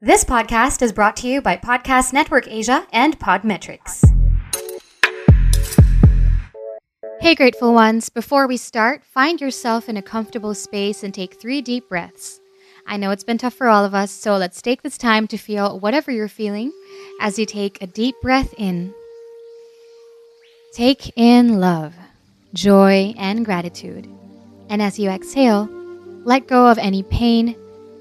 This podcast is brought to you by Podcast Network Asia and Podmetrics. Hey, grateful ones. Before we start, find yourself in a comfortable space and take three deep breaths. I know it's been tough for all of us, so let's take this time to feel whatever you're feeling as you take a deep breath in. Take in love, joy, and gratitude. And as you exhale, let go of any pain,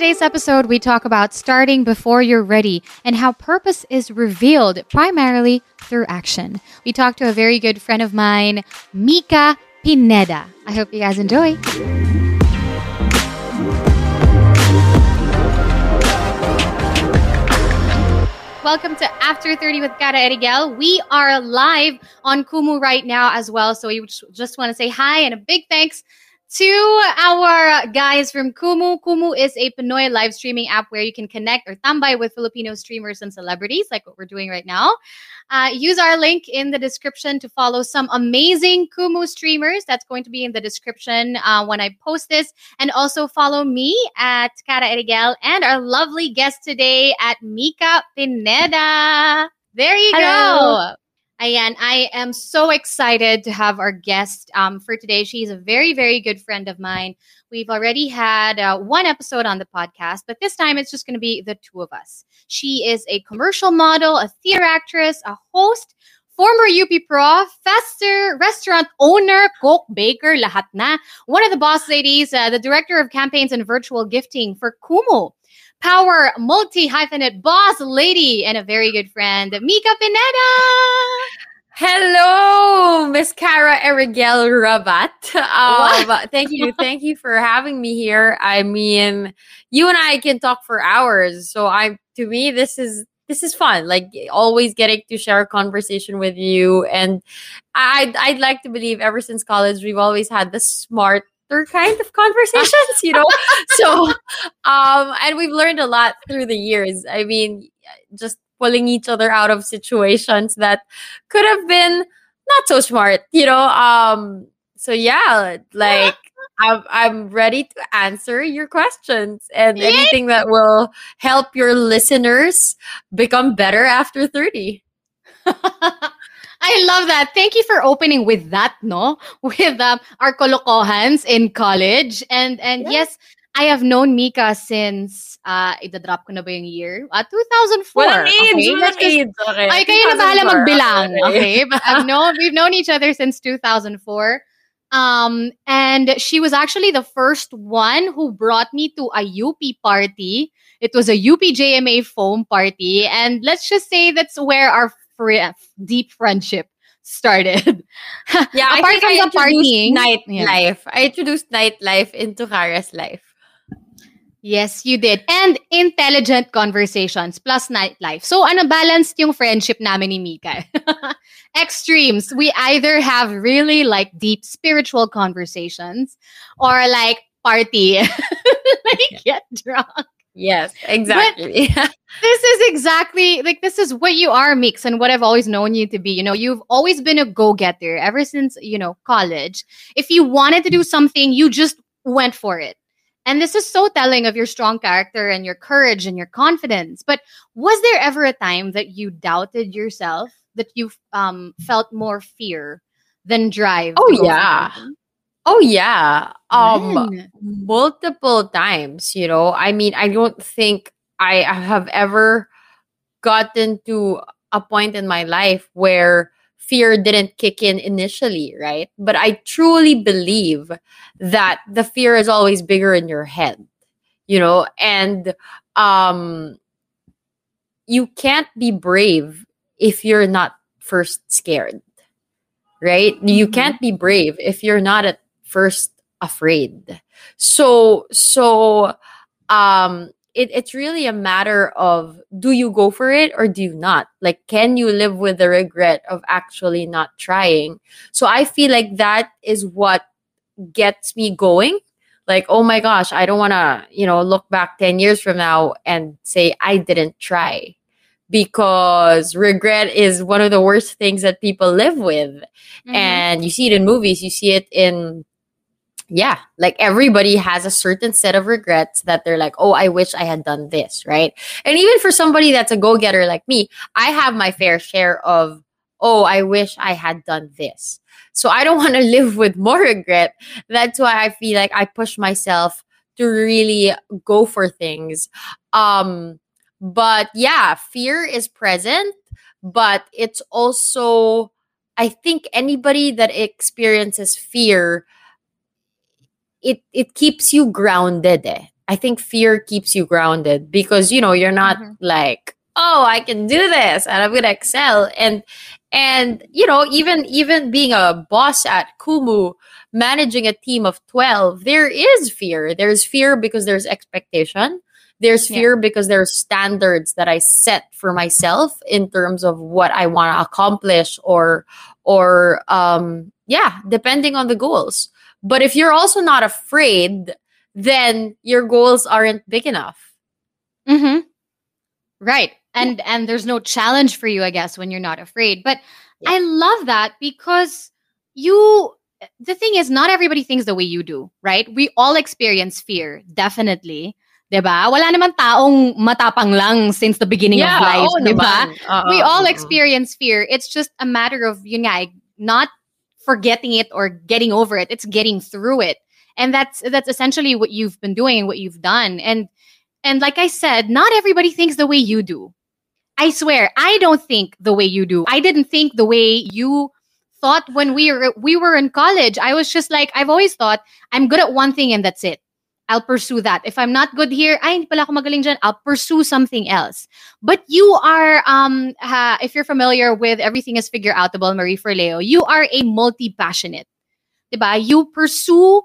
Today's episode, we talk about starting before you're ready and how purpose is revealed primarily through action. We talked to a very good friend of mine, Mika Pineda. I hope you guys enjoy. Welcome to After 30 with Cara Erigel. We are live on Kumu right now as well. So we just want to say hi and a big thanks to our guys from Kumu. Kumu is a Pinoy live streaming app where you can connect or tambay with Filipino streamers and celebrities, like what we're doing right now. Uh, use our link in the description to follow some amazing Kumu streamers. That's going to be in the description uh, when I post this. And also follow me at Cara Erigel and our lovely guest today at Mika Pineda. There you Hello. go. Ayan, I am so excited to have our guest um, for today. She's a very, very good friend of mine. We've already had uh, one episode on the podcast, but this time it's just going to be the two of us. She is a commercial model, a theater actress, a host, former UP prof, fester, restaurant owner, cook, baker, lahat na. One of the boss ladies, uh, the director of campaigns and virtual gifting for Kumu. Power multi hyphenate boss lady and a very good friend, Mika Pineda. Hello, Miss Cara Erigel Rabat. Um, thank you, thank you for having me here. I mean, you and I can talk for hours, so I to me this is this is fun. Like always getting to share a conversation with you, and I'd I'd like to believe ever since college we've always had the smarter kind of conversations, you know. so, um, and we've learned a lot through the years. I mean, just pulling each other out of situations that could have been not so smart, you know. Um, so yeah, like I'm I'm ready to answer your questions and anything that will help your listeners become better after 30. I love that. Thank you for opening with that, no? With um, our kolokohans in college. And and Yeah. yes, I have known Mika since uh idadrop ko na ba yung year? Uh, 2004. Walang age, okay? walang Let's just- age. Okay. Ay, kayo na bahala 2004. magbilang. Okay. Okay? But I've known, we've known each other since 2004. Um, and she was actually the first one who brought me to a UP party. It was a UP JMA foam party. And let's just say that's where our fri- deep friendship started. Yeah, I Apart think from I the partying. nightlife. I introduced nightlife into Kara's life. Yes, you did. And intelligent conversations plus nightlife. So, ano, balanced yung friendship namin ni Mika. Extremes. We either have really like deep spiritual conversations or like party, like get drunk. Yes, exactly. This is exactly like this is what you are, Mix, and what I've always known you to be. You know, you've always been a go-getter ever since, you know, college. If you wanted to do something, you just went for it. And this is so telling of your strong character and your courage and your confidence. But was there ever a time that you doubted yourself, that you um, felt more fear than drive? Oh, go yeah. something? Oh yeah. Um When? multiple times, you know. I mean, I don't think I have ever gotten to a point in my life where fear didn't kick in initially, right? But I truly believe that the fear is always bigger in your head, you know, and um you can't be brave if you're not first scared, right? You Mhm. can't be brave if you're not at first afraid. So so um it, it's really a matter of do you go for it or do you not? Like can you live with the regret of actually not trying? So i feel like that is what gets me going. Like oh my gosh i don't want to you know look back 10 years from now and say i didn't try. Because regret is one of the worst things that people live with. Mhm. and you see it in movies. You see it in yeah like everybody has a certain set of regrets that they're like oh i wish i had done this right? And even for somebody that's a go-getter like me i have my fair share of oh i wish i had done this. So i don't want to live with more regret. That's why i feel like i push myself to really go for things. Um but yeah fear is present but it's also i think anybody that experiences fear it it keeps you grounded eh. i think fear keeps you grounded because you know you're not Mhm. like oh i can do this and i'm gonna excel and and you know even even being a boss at kumu managing a team of 12 there is fear there's fear because there's expectation there's Yeah. fear because there's standards that i set for myself in terms of what i want to accomplish or or um yeah depending on the goals but if you're also not afraid then your goals aren't big enough Mm-hmm. Right. And and there's no challenge for you, I guess, when you're not afraid. But Yeah. I love that because you the thing is not everybody thinks the way you do, right? We all experience fear, definitely. 'Di ba? Wala naman taong matapang lang since the beginning of life, oo 'di ba? naman. We all experience fear. It's just a matter of yun nga, eh, not forgetting it or getting over it. It's getting through it. And that's that's essentially what you've been doing and what you've done. And and like I said, not everybody thinks the way you do. I swear, I don't think the way you do. I didn't think the way you thought when we were we were in college. I was just like I've always thought I'm good at one thing and that's it. I'll pursue that. If I'm not good here, ay, hindi pala ako magaling dyan, I'll pursue something else. But you are, um, ha, if you're familiar with Everything is Figure Outable, Marie Forleo, you are a multi-passionate. Diba? You pursue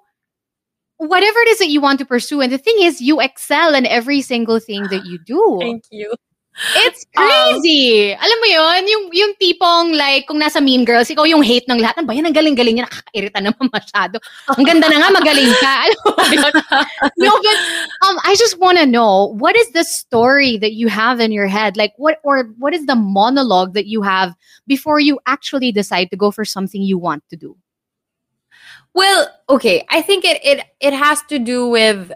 whatever it is that you want to pursue. And the thing is, you excel in every single thing that you do. thank you It's crazy! Alam mo yun, yung, yung tipong like, kung nasa Mean Girls, ikaw yung hate ng lahat. Ano ba yan? Ang galing-galing niya. Nakakairita naman masyado. Ang ganda na nga, magaling ka. Alam mo yun? no, but um, I just want to know, what is the story that you have in your head? Like, what, or what is the monologue that you have before you actually decide to go for something you want to do? Well, okay. I think it it it has to do with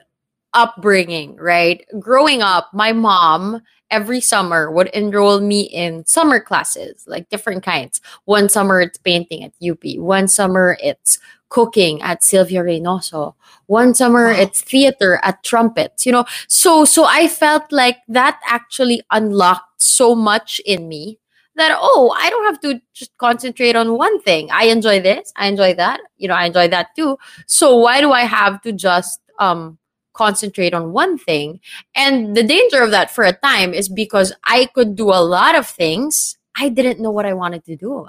upbringing, right? Growing up, my mom every summer would enroll me in summer classes, like different kinds. One summer it's painting at UP. One summer it's cooking at Sylvia Reynoso. One summer Wow. it's theater at Trumpets. You know, so so I felt like that actually unlocked so much in me that oh i don't have to just concentrate on one thing i enjoy this i enjoy that you know i enjoy that too so why do i have to just um concentrate on one thing. And the danger of that for a time is because i could do a lot of things i didn't know what i wanted to do.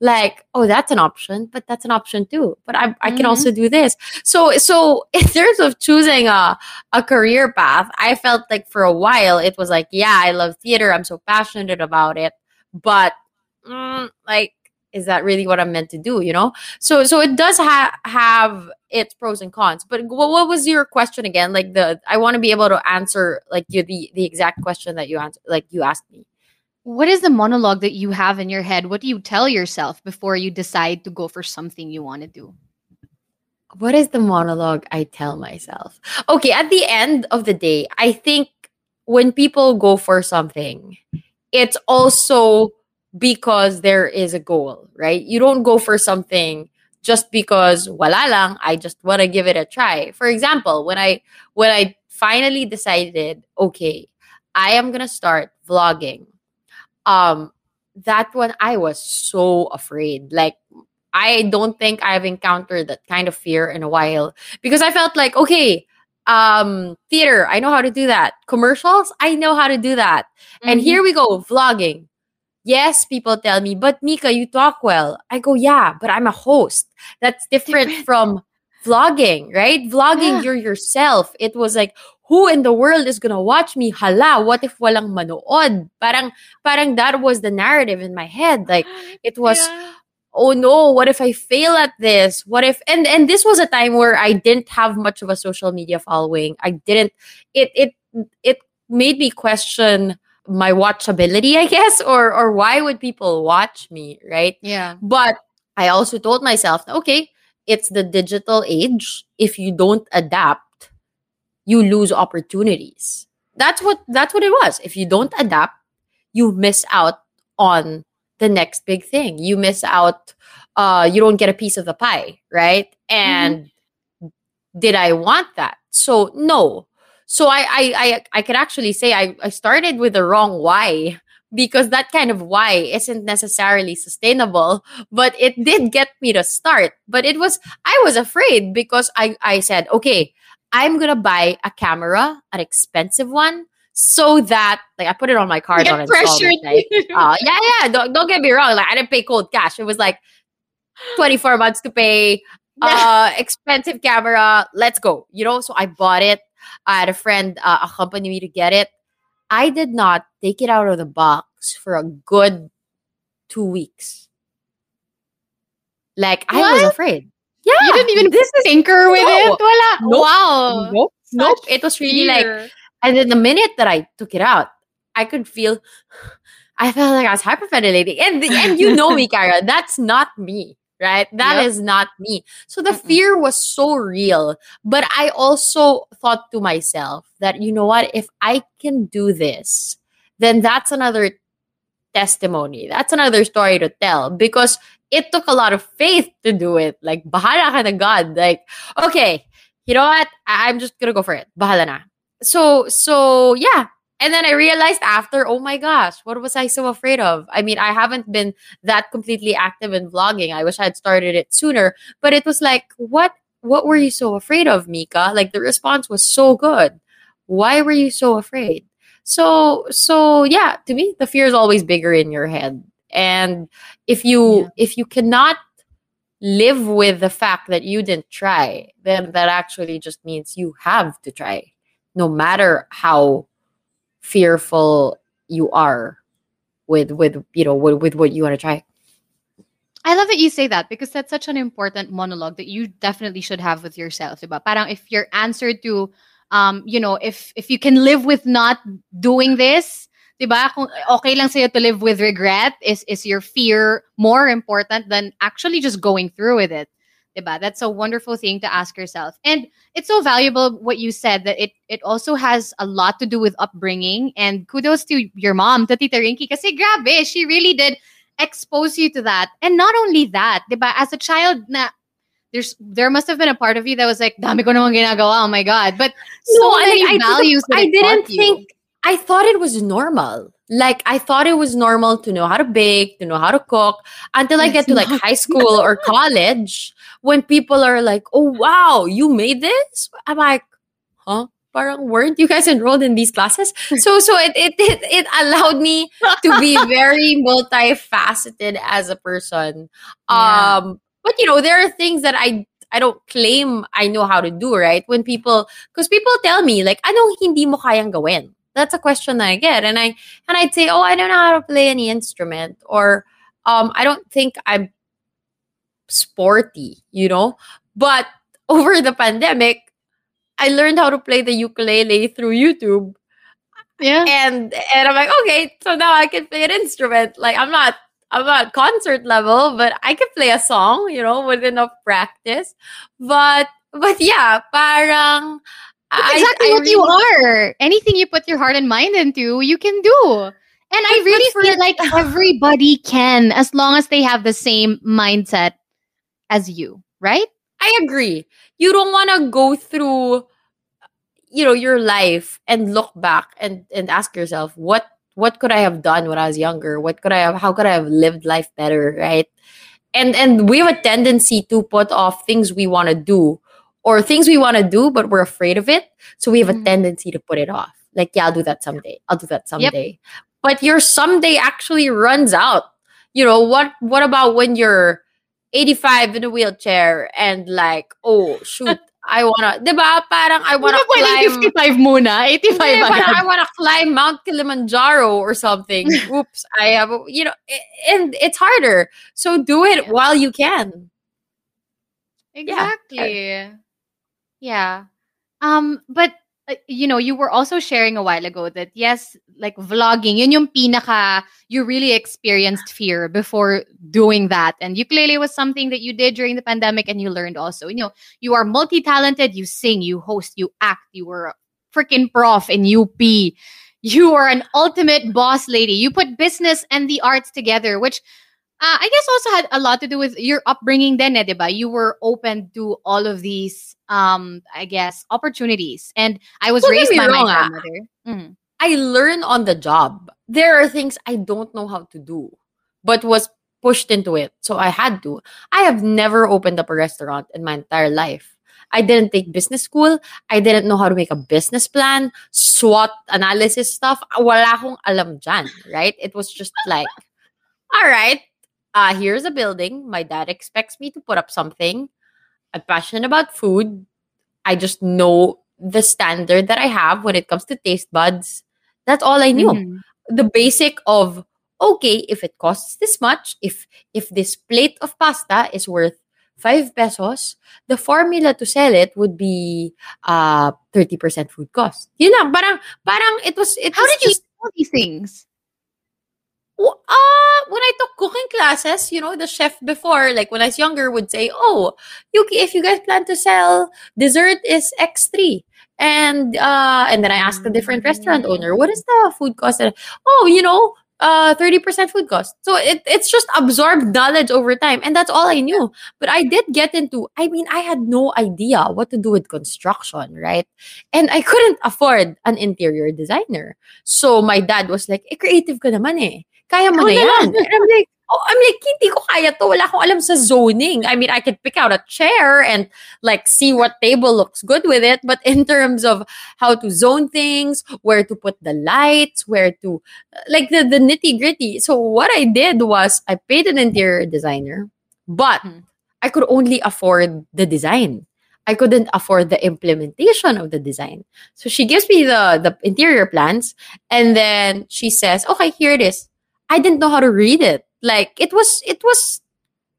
Like oh that's an option but that's an option too. But i, I can Mhm. also do this. So so in terms of choosing a a career path i felt like for a while it was like yeah i love theater i'm so passionate about it. But mm, like is that really what i'm meant to do you know so so it does ha- have its pros and cons but what, what was your question again like the i want to be able to answer like you the the exact question that you answer like you asked me What is the monologue that you have in your head? What do you tell yourself before you decide to go for something you want to do? what is the monologue I tell myself? Okay, at the end of the day, I think when people go for something, it's also because there is a goal, right? You don't go for something just because wala lang, I just want to give it a try. For example, when I when I finally decided, okay, I am gonna start vlogging. Um, that one I was so afraid. Like I don't think I've encountered that kind of fear in a while because I felt like, okay, um, theater, I know how to do that. Commercials, I know how to do that. Mm-hmm. And here we go, vlogging. Yes, people tell me, but Mika, you talk well. I go, yeah, but I'm a host. That's different, different. from vlogging, right? Vlogging, yeah. you're yourself. It was like, who in the world is gonna watch me? Hala, what if walang manood? Parang, parang that was the narrative in my head. Like, it was, yeah. oh no, what if I fail at this? What if, and, and this was a time where I didn't have much of a social media following. I didn't, it, it, it made me question my watchability, I guess, or or why would people watch me, right? Yeah. But I also told myself, okay, it's the digital age. If you don't adapt, you lose opportunities. That's what that's what it was. If you don't adapt, you miss out on the next big thing. You miss out uh you don't get a piece of the pie, right? And mm-hmm. did I want that? So no. So I I I, I could actually say I, I started with the wrong why because that kind of why isn't necessarily sustainable but it did get me to start. But it was i was afraid because i i said okay i'm gonna buy a camera an expensive one so that like i put it on my card on pressured like, uh, yeah yeah don't, don't get me wrong like i didn't pay cold cash. It was like 24 months to pay uh expensive camera let's go you know? So i bought it I had a friend uh, accompany me to get it. I did not take it out of the box for a good two weeks. Like what? I was afraid. Yeah, you didn't even this tinker with no. it. Wala. Nope. Wow. Nope. nope. It was really fear. like, and then the minute that I took it out, I could feel. I felt like I was hyperventilating, and and you know me, Kara. That's not me right? That yep. is not me. So the Mm-mm. fear was so real. But I also thought to myself that, you know what, if I can do this, then that's another testimony. That's another story to tell because it took a lot of faith to do it. Like, bahala ka na God. Like, okay, you know what? I- I'm just gonna go for it. Bahala na. So, so yeah, and then I realized after, oh my gosh, what was I so afraid of? I mean, I haven't been that completely active in vlogging. I wish I had started it sooner. But it was like, what what were you so afraid of, Mika? Like the response was so good. Why were you so afraid? So so yeah, to me, the fear is always bigger in your head. And if you yeah. if you cannot live with the fact that you didn't try, then that actually just means you have to try. No matter how fearful you are with with you know with, with what you want to try I love that you say that because that's such an important monologue that you definitely should have with yourself, diba? Parang if your answer to um, you know, if if you can live with not doing this, diba? Kung okay lang sa'yo to live with regret, is is your fear more important than actually just going through with it? Diba? That's a wonderful thing to ask yourself. And it's so valuable what you said that it it also has a lot to do with upbringing. And kudos to your mom, to Tita Rinky, kasi grabe, she really did expose you to that. And not only that, diba? As a child na there's there must have been a part of you that was like, dami ko naman ginagawa, oh my God. But so no, many I, values I, I didn't think I thought it was normal. Like I thought it was normal to know how to bake, to know how to cook until I get to like high school or college when people are like, "Oh wow, you made this?" I'm like, "Huh?" Parang weren't you guys enrolled in these classes? So so it it it, it allowed me to be very multifaceted as a person. Yeah. Um but you know, there are things that I I don't claim I know how to do, right? When people because people tell me like, "Ano hindi mo kayang gawin?" That's a question that I get. And I and I'd say, "Oh, I don't know how to play any instrument," or um, "I don't think I'm sporty," you know. But over the pandemic, I learned how to play the ukulele through YouTube. Yeah. And and I'm like, okay, so now I can play an instrument. Like I'm not I'm not concert level, but I can play a song, you know, with enough practice. But but yeah, parang that's exactly I, I what really, you are. Anything you put your heart and mind into, you can do. And I really feel like everybody can as long as they have the same mindset. As you, right? I agree. You don't want to go through you know your life and look back and and ask yourself what what could I have done when I was younger? What could I have how could I have lived life better, right? And and we have a tendency to put off things we want to do or things we want to do but we're afraid of it. So we have a Mhm. tendency to put it off. Like, yeah, I'll do that someday. I'll do that someday. But your someday actually runs out. You know, what what about when you're 85 in a wheelchair and like, oh shoot, I wanna, di ba? Parang I wanna climb 55 muna, 85 Hindi, parang. I want to climb Mount Kilimanjaro or something. Oops, I have, you know, and it's harder. So do it while you can. Exactly. Yeah. yeah. Um, but Uh, you know, you were also sharing a while ago that yes, like vlogging, yun yung pinaka you really experienced fear before doing that. And ukulele was something that you did during the pandemic and you learned also. You know, you are multi-talented, you sing, you host, you act, you were a freaking prof in UP. You are an ultimate boss lady. You put business and the arts together, which uh, I guess also had a lot to do with your upbringing then, eh, diba? You were open to all of these, um, I guess, opportunities. And I was Don't raised by my wrong, ah. grandmother. Mhm. I learn on the job. There are things I don't know how to do, but was pushed into it. So I had to. I have never opened up a restaurant in my entire life. I didn't take business school. I didn't know how to make a business plan, SWOT analysis stuff. Wala akong alam dyan, right? It was just like, all right, uh, here's a building. My dad expects me to put up something. I'm passionate about food. I just know the standard that I have when it comes to taste buds. That's all I knew. Mhm. The basic of okay, if it costs this much, if if this plate of pasta is worth five pesos, the formula to sell it would be uh 30% food cost. Yun lang, parang parang it was it How was did you just know all these things? Uh, when I took cooking classes, you know, the chef before, like when I was younger, would say, "Oh, if you guys plan to sell dessert is X three, and uh, and then I asked a different restaurant owner, "What is the food cost?" And, oh, you know, uh, thirty percent food cost. So it it's just absorbed knowledge over time, and that's all I knew. But I did get into. I mean, I had no idea what to do with construction, right? And I couldn't afford an interior designer. So my dad was like, eh, creative ka naman eh. Kaya mo na yan. And I'm like, oh, I'm like, hindi ko kaya to. Wala akong alam sa zoning. I mean, I could pick out a chair and like see what table looks good with it. But in terms of how to zone things, where to put the lights, where to, like the, the nitty gritty. So what I did was I paid an interior designer, but Mhm. I could only afford the design. I couldn't afford the implementation of the design. So she gives me the the interior plans and then she says, "Okay, here it is." I didn't know how to read it. Like it was it was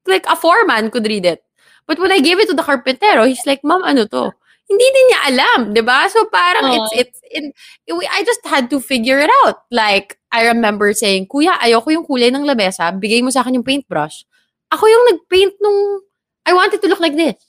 like a foreman could read it. But when I gave it to the carpentero, he's like, "Ma'am, ano to?" Hindi din niya alam, 'di ba? So parang it's it's in I just had to figure it out. Like I remember saying, "Kuya, ayoko yung kulay ng lamesa, bigay mo sa akin yung paintbrush." Ako yung nagpaint nung I wanted to look like this.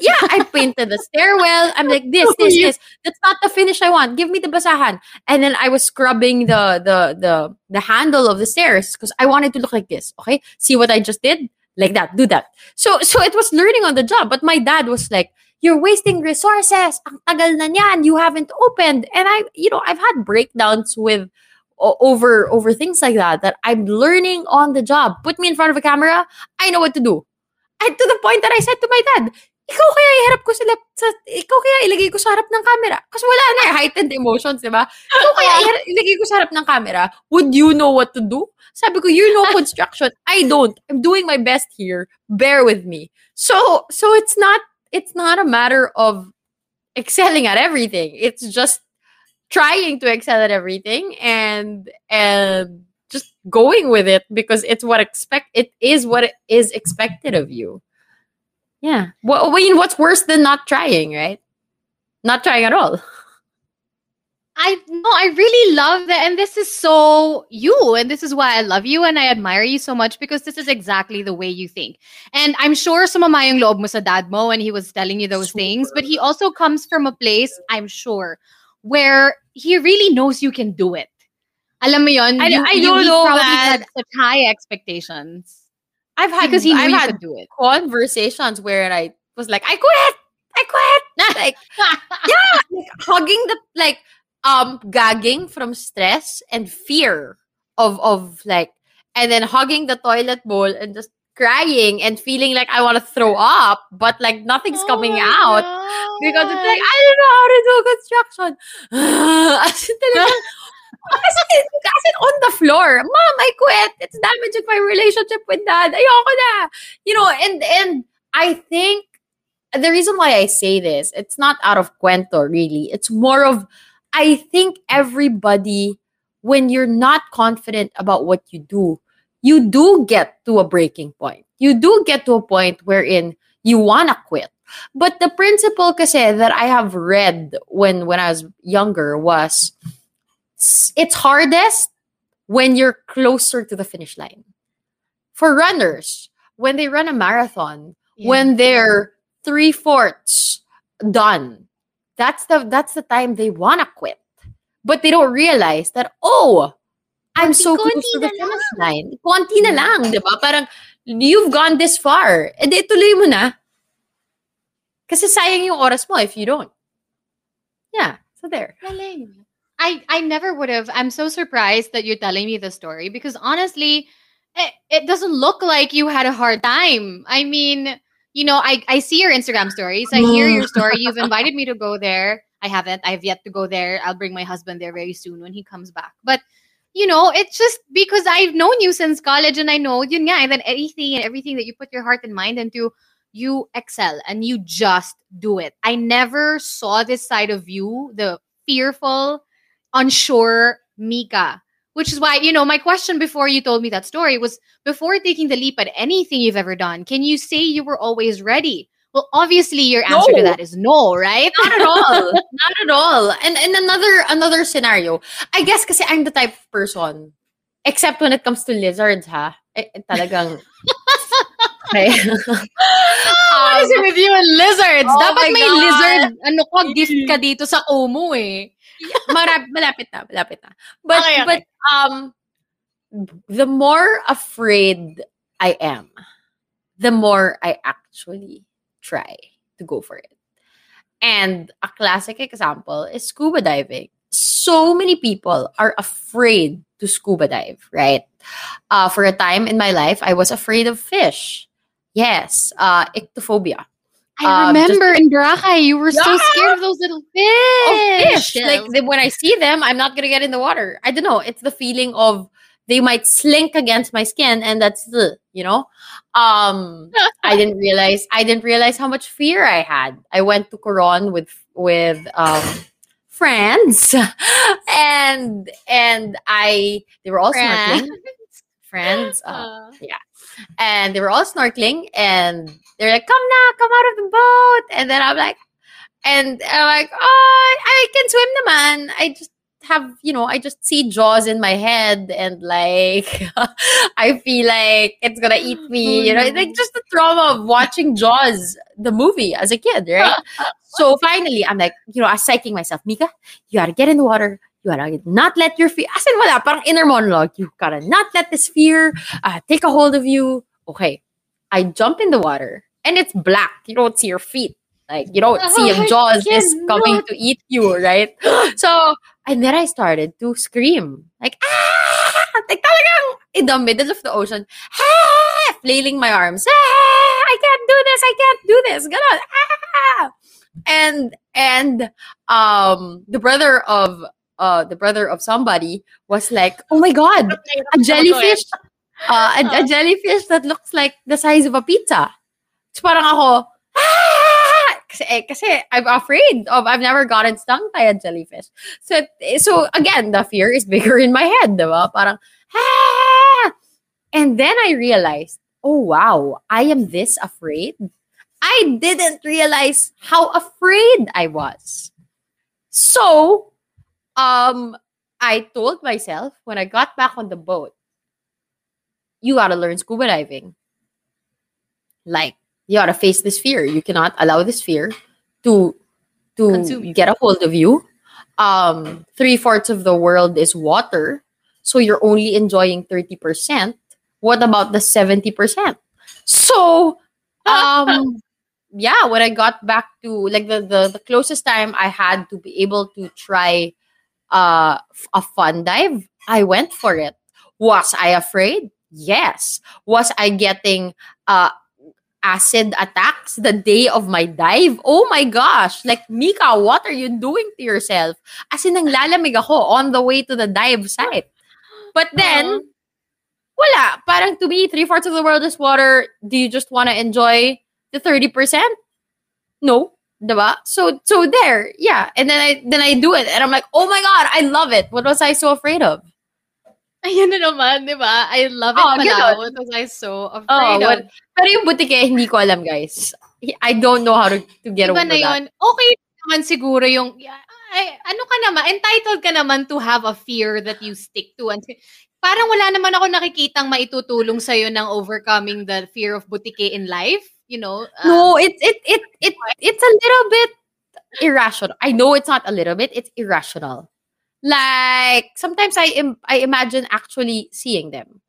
Yeah, I painted the stairwell. I'm like this, oh, this, this. That's not the finish I want. Give me the basahan. And then I was scrubbing the the the the handle of the stairs because I wanted to look like this. Okay, see what I just did? Like that. Do that. So so it was learning on the job. But my dad was like, "You're wasting resources. Ang tagal na niyan. You haven't opened." And I, you know, I've had breakdowns with over over things like that that I'm learning on the job. Put me in front of a camera, I know what to do. And to the point that I said to my dad, ikaw kaya iharap ko sila sa, ikaw kaya ilagay ko sa harap ng camera. Kasi wala na eh, heightened emotions, di ba? Ikaw kaya iharap, ilagay ko sa harap ng camera. Would you know what to do? Sabi ko, you know construction. I don't. I'm doing my best here. Bear with me. So, so it's not, it's not a matter of excelling at everything. It's just trying to excel at everything and and just going with it because it's what expect it is what is expected of you. Yeah. Well, I mean, what's worse than not trying, right? Not trying at all. I no, I really love that, and this is so you, and this is why I love you and I admire you so much because this is exactly the way you think. And I'm sure sumama yung loob mo sa dad mo when he was telling you those things, but he also comes from a place, I'm sure, where he really knows you can do it. Alam mo yun, I- you, I don't he know probably that. had such high expectations. I've had because he I've had could do it. conversations where I was like, I quit, I quit, like yeah, like hugging the like um gagging from stress and fear of of like and then hugging the toilet bowl and just crying and feeling like I want to throw up, but like nothing's coming Oh my out because it's like I don't know how to do construction. As in on the floor, mom, I quit. It's damaging my relationship with dad. Ayoko na. You know, and and I think the reason why I say this, it's not out of cuento really. It's more of I think everybody when you're not confident about what you do, you do get to a breaking point. You do get to a point wherein you wanna quit. But the principle kasi that I have read when when I was younger was it's hardest when you're closer to the finish line. For runners, when they run a marathon, Yeah. when they're three fourths done, that's the that's the time they wanna quit. But they don't realize that, oh, I'm so close to the finish line. Konti na lang, di ba? Parang, you've gone this far. E di, tuloy mo na. Kasi sayang yung oras mo if you don't. Yeah, so there. Galing. I I never would have. I'm so surprised that you're telling me the story because honestly, it, it doesn't look like you had a hard time. I mean, you know, I I see your Instagram stories. I hear your story. You've invited me to go there. I haven't. I have yet to go there. I'll bring my husband there very soon when he comes back. But you know, it's just because I've known you since college and I know you nga, and then anything and everything that you put your heart and mind into, you excel and you just do it. I never saw this side of you, the fearful, unsure Mika. Which is why, you know, my question before you told me that story was before taking the leap at anything you've ever done, can you say you were always ready? Well, obviously your answer to that is no, right? Not at all. Not at all. And and another another scenario. I guess because I'm the type of person except when it comes to lizards ha. Eh, eh, talagang Okay. What is it with you and lizards? Oh Dapat may God. lizard, ano ko, gift ka dito sa Kumu eh. Marap, malapit na, malapit na. But Okay, okay. but um the more afraid I am, the more I actually try to go for it. And a classic example is scuba diving. So many people are afraid to scuba dive, right? Uh, for a time in my life, I was afraid of fish. Yes, uh, ichthyophobia. I Um, just- remember in Boracay, you were so scared of those little fish. of fish. Like when I see them, I'm not gonna get in the water. I don't know. It's the feeling of they might slink against my skin, and that's the you know. Um, I didn't realize. I didn't realize how much fear I had. I went to Coron with with um friends, and and I they were all snorkeling. Friends, uh, Uh, and they were all snorkeling and they're like come now, come out of the boat. And then i'm like and i'm like oh i can swim the man. i just have you know i just see jaws in my head and like i feel like it's gonna eat me you know like just the trauma of watching jaws the movie as a kid right? So finally i'm like you know i'm psyching myself mika you gotta get in the water you gotta not let your fear as in wala parang inner monologue you gotta not let this fear uh, take a hold of you. Okay. I jump in the water and it's black. You don't see your feet. Like you don't see Oh, if Jaws is coming to eat you, right? So and then I started to scream. Like ah! Like talagang in the middle of the ocean. Ah! Flailing my arms. Ah! I can't do this. I can't do this. Ganon. Ah! And and um the brother of uh the brother of somebody was like, "Oh my god, a jellyfish uh, a, a jellyfish that looks like the size of a pizza. So parang ako, ah! Kasi, eh, kasi I'm afraid of, I've never gotten stung by a jellyfish. So, so again, the fear is bigger in my head, diba? Parang, ah! And then I realized, oh wow, I am this afraid. I didn't realize how afraid I was. So, um, I told myself when I got back on the boat, you gotta learn scuba diving. Like you gotta face this fear. You cannot allow this fear to to Consume get a hold of you. Um, three fourths of the world is water, so you're only enjoying thirty percent. What about the seventy percent? So, um, yeah, when I got back to like the, the the closest time I had to be able to try uh a fun dive, I went for it. Was I afraid? Yes. Was I getting uh acid attacks the day of my dive? Oh my gosh. Like, Mika, what are you doing to yourself? As in, nanglalamig ako on the way to the dive site. But then, wala. Parang to me, three-fourths of the world is water. Do you just want to enjoy the 30%? No. Diba? So so there, yeah. And then I then I do it and I'm like, oh my god, I love it. What was I so afraid of? Ayan na naman, di ba? I love it oh, pala. What was I so oh, afraid oh, of? pero yung butike, hindi ko alam, guys. I don't know how to, to get diba over na yun? that. Okay naman siguro yung, ay, ano ka naman, entitled ka naman to have a fear that you stick to. And parang wala naman ako nakikitang maitutulong sa'yo ng overcoming the fear of butike in life. You know? Uh, no, it, it, it, it, it's a little bit irrational. I know it's not a little bit, it's irrational. Like sometimes I Im- I imagine actually seeing them.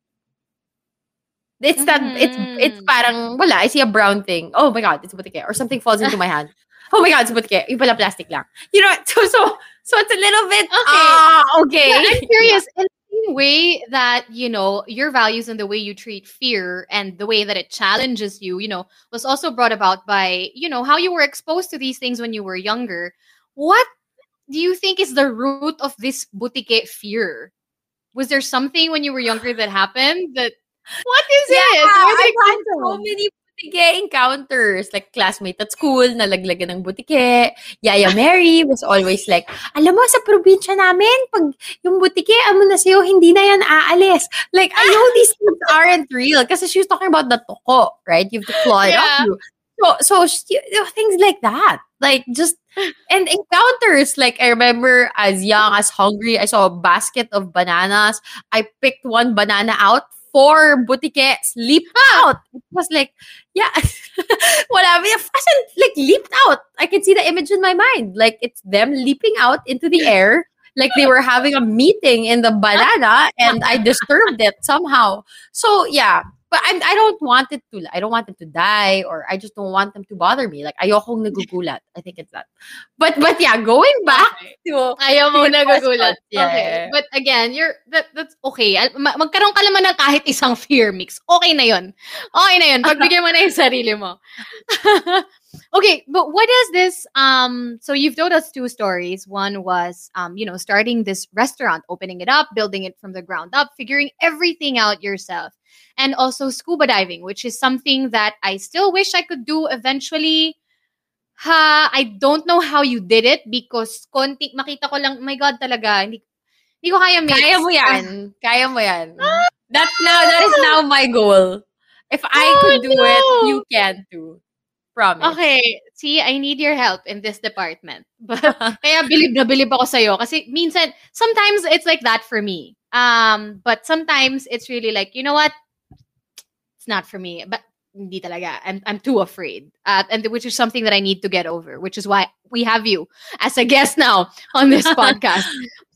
It's that mm-hmm. it's it's mm. parang wala. I see a brown thing. Oh my god, it's butike. Or something falls into my hand. Oh my god, it's a butike. Yung pala plastic lang. You know, so so so it's a little bit okay. Uh, okay. Yeah, I'm curious. Yeah. In way that you know your values and the way you treat fear and the way that it challenges you, you know, was also brought about by you know how you were exposed to these things when you were younger. What do you think is the root of this butike fear? Was there something when you were younger that happened that what is yeah, it? I've had so many butike encounters. Like classmate at school, nalaglagan ng butike. Yaya Mary was always like, alam mo, sa probinsya namin, pag yung butike, amo na sa'yo, hindi na yan aalis. Like, I know these things aren't real. Kasi she was talking about the tuko, right? You have to claw it yeah. up. So, so know, things like that. Like, just and encounters. Like I remember as young as hungry, I saw a basket of bananas. I picked one banana out. Four butike leaped ah. out. It was like, yeah, whatever. Fashion like leaped out. I can see the image in my mind. Like it's them leaping out into the air like they were having a meeting in the ah. banana and I disturbed it somehow. So yeah, but I, I don't want it to I don't want them to die or I just don't want them to bother me. Like ayokong nagugulat. I think it's that. But but yeah, going back okay. to ayaw mo nagugulat. Yeah. Okay. But again, you're that that's okay. Magkaroon ka naman ng kahit isang fear mix. Okay na 'yon. Okay na 'yon. Pagbigyan mo na 'yung sarili mo. okay, but what is this um so you've told us two stories. One was um you know starting this restaurant, opening it up, building it from the ground up, figuring everything out yourself and also scuba diving, which is something that I still wish I could do eventually. Ha, I don't know how you did it because konti makita ko lang, oh my God talaga, hindi, hindi ko kaya mix. Kaya mo yan. Kaya mo yan. That's now, that is now my goal. If I oh, could do no. it, you can too. Promise. Okay. See, I need your help in this department. But, kaya bilib na bilib ako sa'yo. Kasi minsan, sometimes it's like that for me. Um, but sometimes it's really like, you know what? It's not for me. But hindi talaga. I'm, I'm too afraid. Uh, and which is something that I need to get over, which is why we have you as a guest now on this podcast.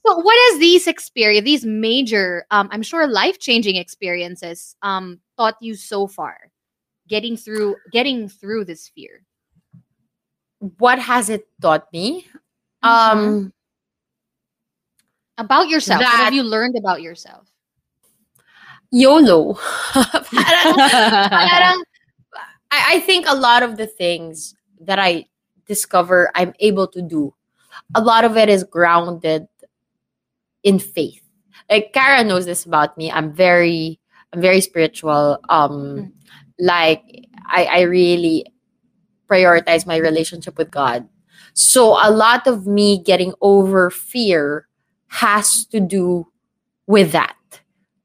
So what has these experience, these major, um, I'm sure life-changing experiences um, taught you so far? Getting through getting through this fear. What has it taught me? Mm-hmm. Um about yourself. What have you learned about yourself? YOLO. parang, parang, I, I think a lot of the things that I discover I'm able to do, a lot of it is grounded in faith. Like Kara knows this about me. I'm very, I'm very spiritual. Um, mm. Like I, I really prioritize my relationship with God. So a lot of me getting over fear has to do with that.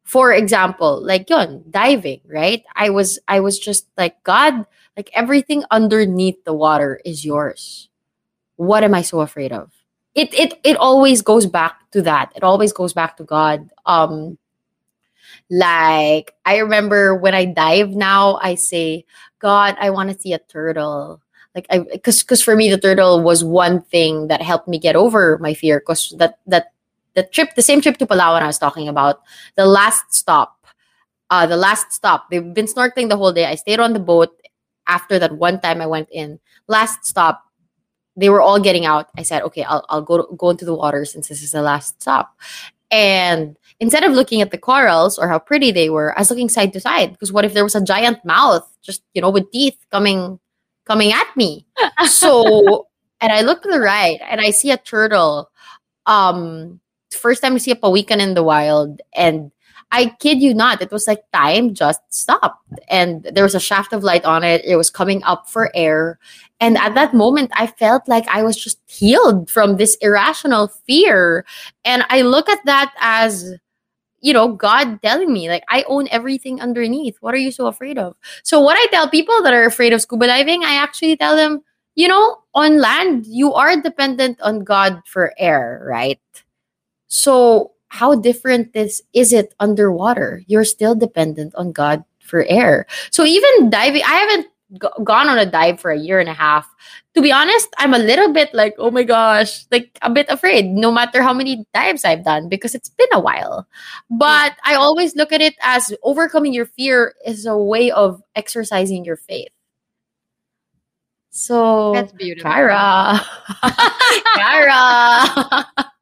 For example like yon diving right? I was i was just like god like everything underneath the water is yours. What am i so afraid of? It it it always goes back to that. It always goes back to god. Um like i remember when i dive now i say god i want to see a turtle like i because because for me the turtle was one thing that helped me get over my fear because that that the trip, the same trip to Palawan I was talking about, the last stop, uh, the last stop. They've been snorkeling the whole day. I stayed on the boat after that one time I went in. Last stop, they were all getting out. I said, okay, I'll, I'll go, go into the water since this is the last stop. And instead of looking at the corals or how pretty they were, I was looking side to side because what if there was a giant mouth just, you know, with teeth coming coming at me? so and I look to the right and I see a turtle. Um first time I see a pawikan in the wild and I kid you not, it was like time just stopped. And there was a shaft of light on it. It was coming up for air. And at that moment, I felt like I was just healed from this irrational fear. And I look at that as, you know, God telling me, like, I own everything underneath. What are you so afraid of? So, what I tell people that are afraid of scuba diving, I actually tell them, you know, on land, you are dependent on God for air, right? So, how different is is it underwater? You're still dependent on God for air. So even diving, I haven't g- gone on a dive for a year and a half. To be honest, I'm a little bit like, oh my gosh, like a bit afraid. No matter how many dives I've done, because it's been a while. But I always look at it as overcoming your fear is a way of exercising your faith. So That's beautiful. Kara. Kara.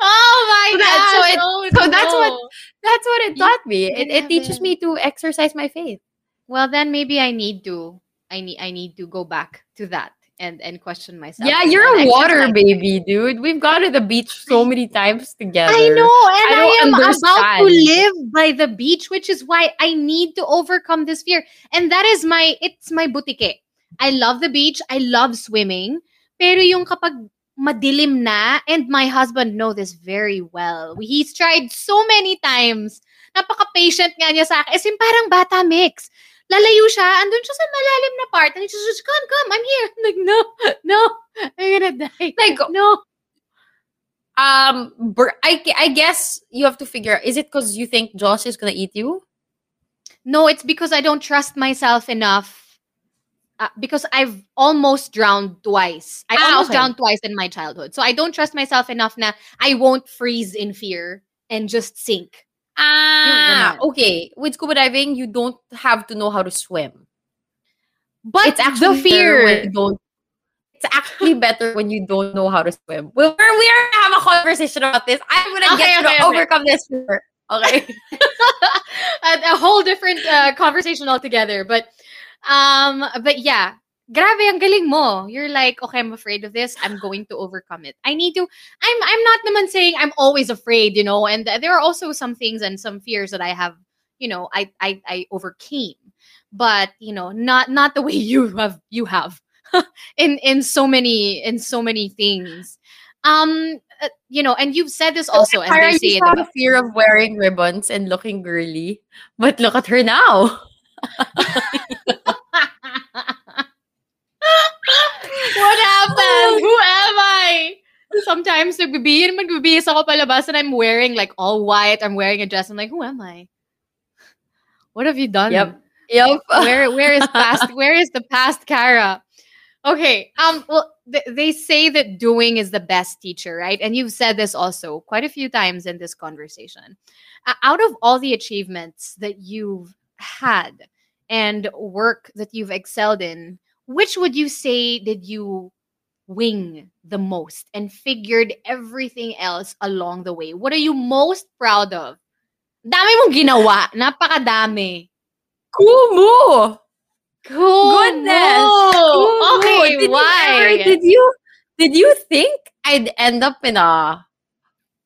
Oh my that- so it- oh, so that's what- That's what it taught me. It, it teaches me to exercise my faith. Well, then maybe I need to. I need. I need to go back to that and and question myself. Yeah, you're a water exercise. baby, dude. We've gone to the beach so many times together. I know, and I I, am about to live by the beach, which is why I need to overcome this fear. And that is my, it's my butike. I love the beach. I love swimming. Pero yung kapag madilim na, and my husband know this very well. He's tried so many times. Napaka-patient nga niya sa akin. As in, parang bata mix. Lalayo siya, andun siya sa malalim na part, and he's just, come, come, I'm here. I'm like, no, no, I'm gonna die. Like, no. um, I, I guess you have to figure. Is it because you think Josh is gonna eat you? No, it's because I don't trust myself enough. Uh, because I've almost drowned twice. I Ah, almost okay. drowned twice in my childhood. So I don't trust myself enough na I won't freeze in fear and just sink. Ah, okay. With scuba diving, you don't have to know how to swim. But it's actually the better when fear. you don't. It's actually better when you don't know how to swim. We're, we're gonna have a conversation about this. I'm gonna Okay, get you okay, to okay. overcome this fear. Okay. a, a whole different uh, conversation altogether. But um, but yeah, grabe ang galing mo. You're like, okay, I'm afraid of this. I'm going to overcome it. I need to. I'm I'm not naman saying I'm always afraid, you know. And there are also some things and some fears that I have, you know, I I I overcame. But you know, not not the way you have you have in in so many in so many things. Um, uh, you know, and you've said this also, and they say it have about a fear of wearing ribbons and looking girly, but look at her now. what happened? Who am I? Sometimes nagbibihis, magbibihis ako palabas and I'm wearing like all white. I'm wearing a dress. I'm like, who am I? What have you done? Yep. Yep. Where where is past where is the past Kara? Okay. Um well th- they say that doing is the best teacher, right? And you've said this also quite a few times in this conversation. Uh, out of all the achievements that you've had and work that you've excelled in, which would you say did you wing the most and figured everything else along the way? What are you most proud of? Dami mong ginawa. Napakadami. Kumu. Cool. Goodness. Oh, Okay, Did you why? ever- did you did you think I'd end up in a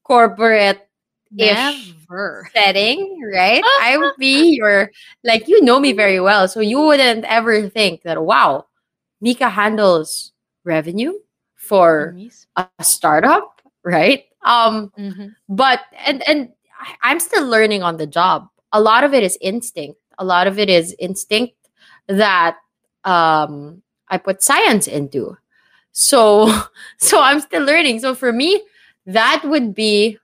corporate Never. setting, right? I would be your like you know me very well, so you wouldn't ever think that wow, Mika handles revenue for a startup, right? Um, Mhm. but and and I'm still learning on the job. A lot of it is instinct. A lot of it is instinct that um I put science into. So so I'm still learning. So for me, that would be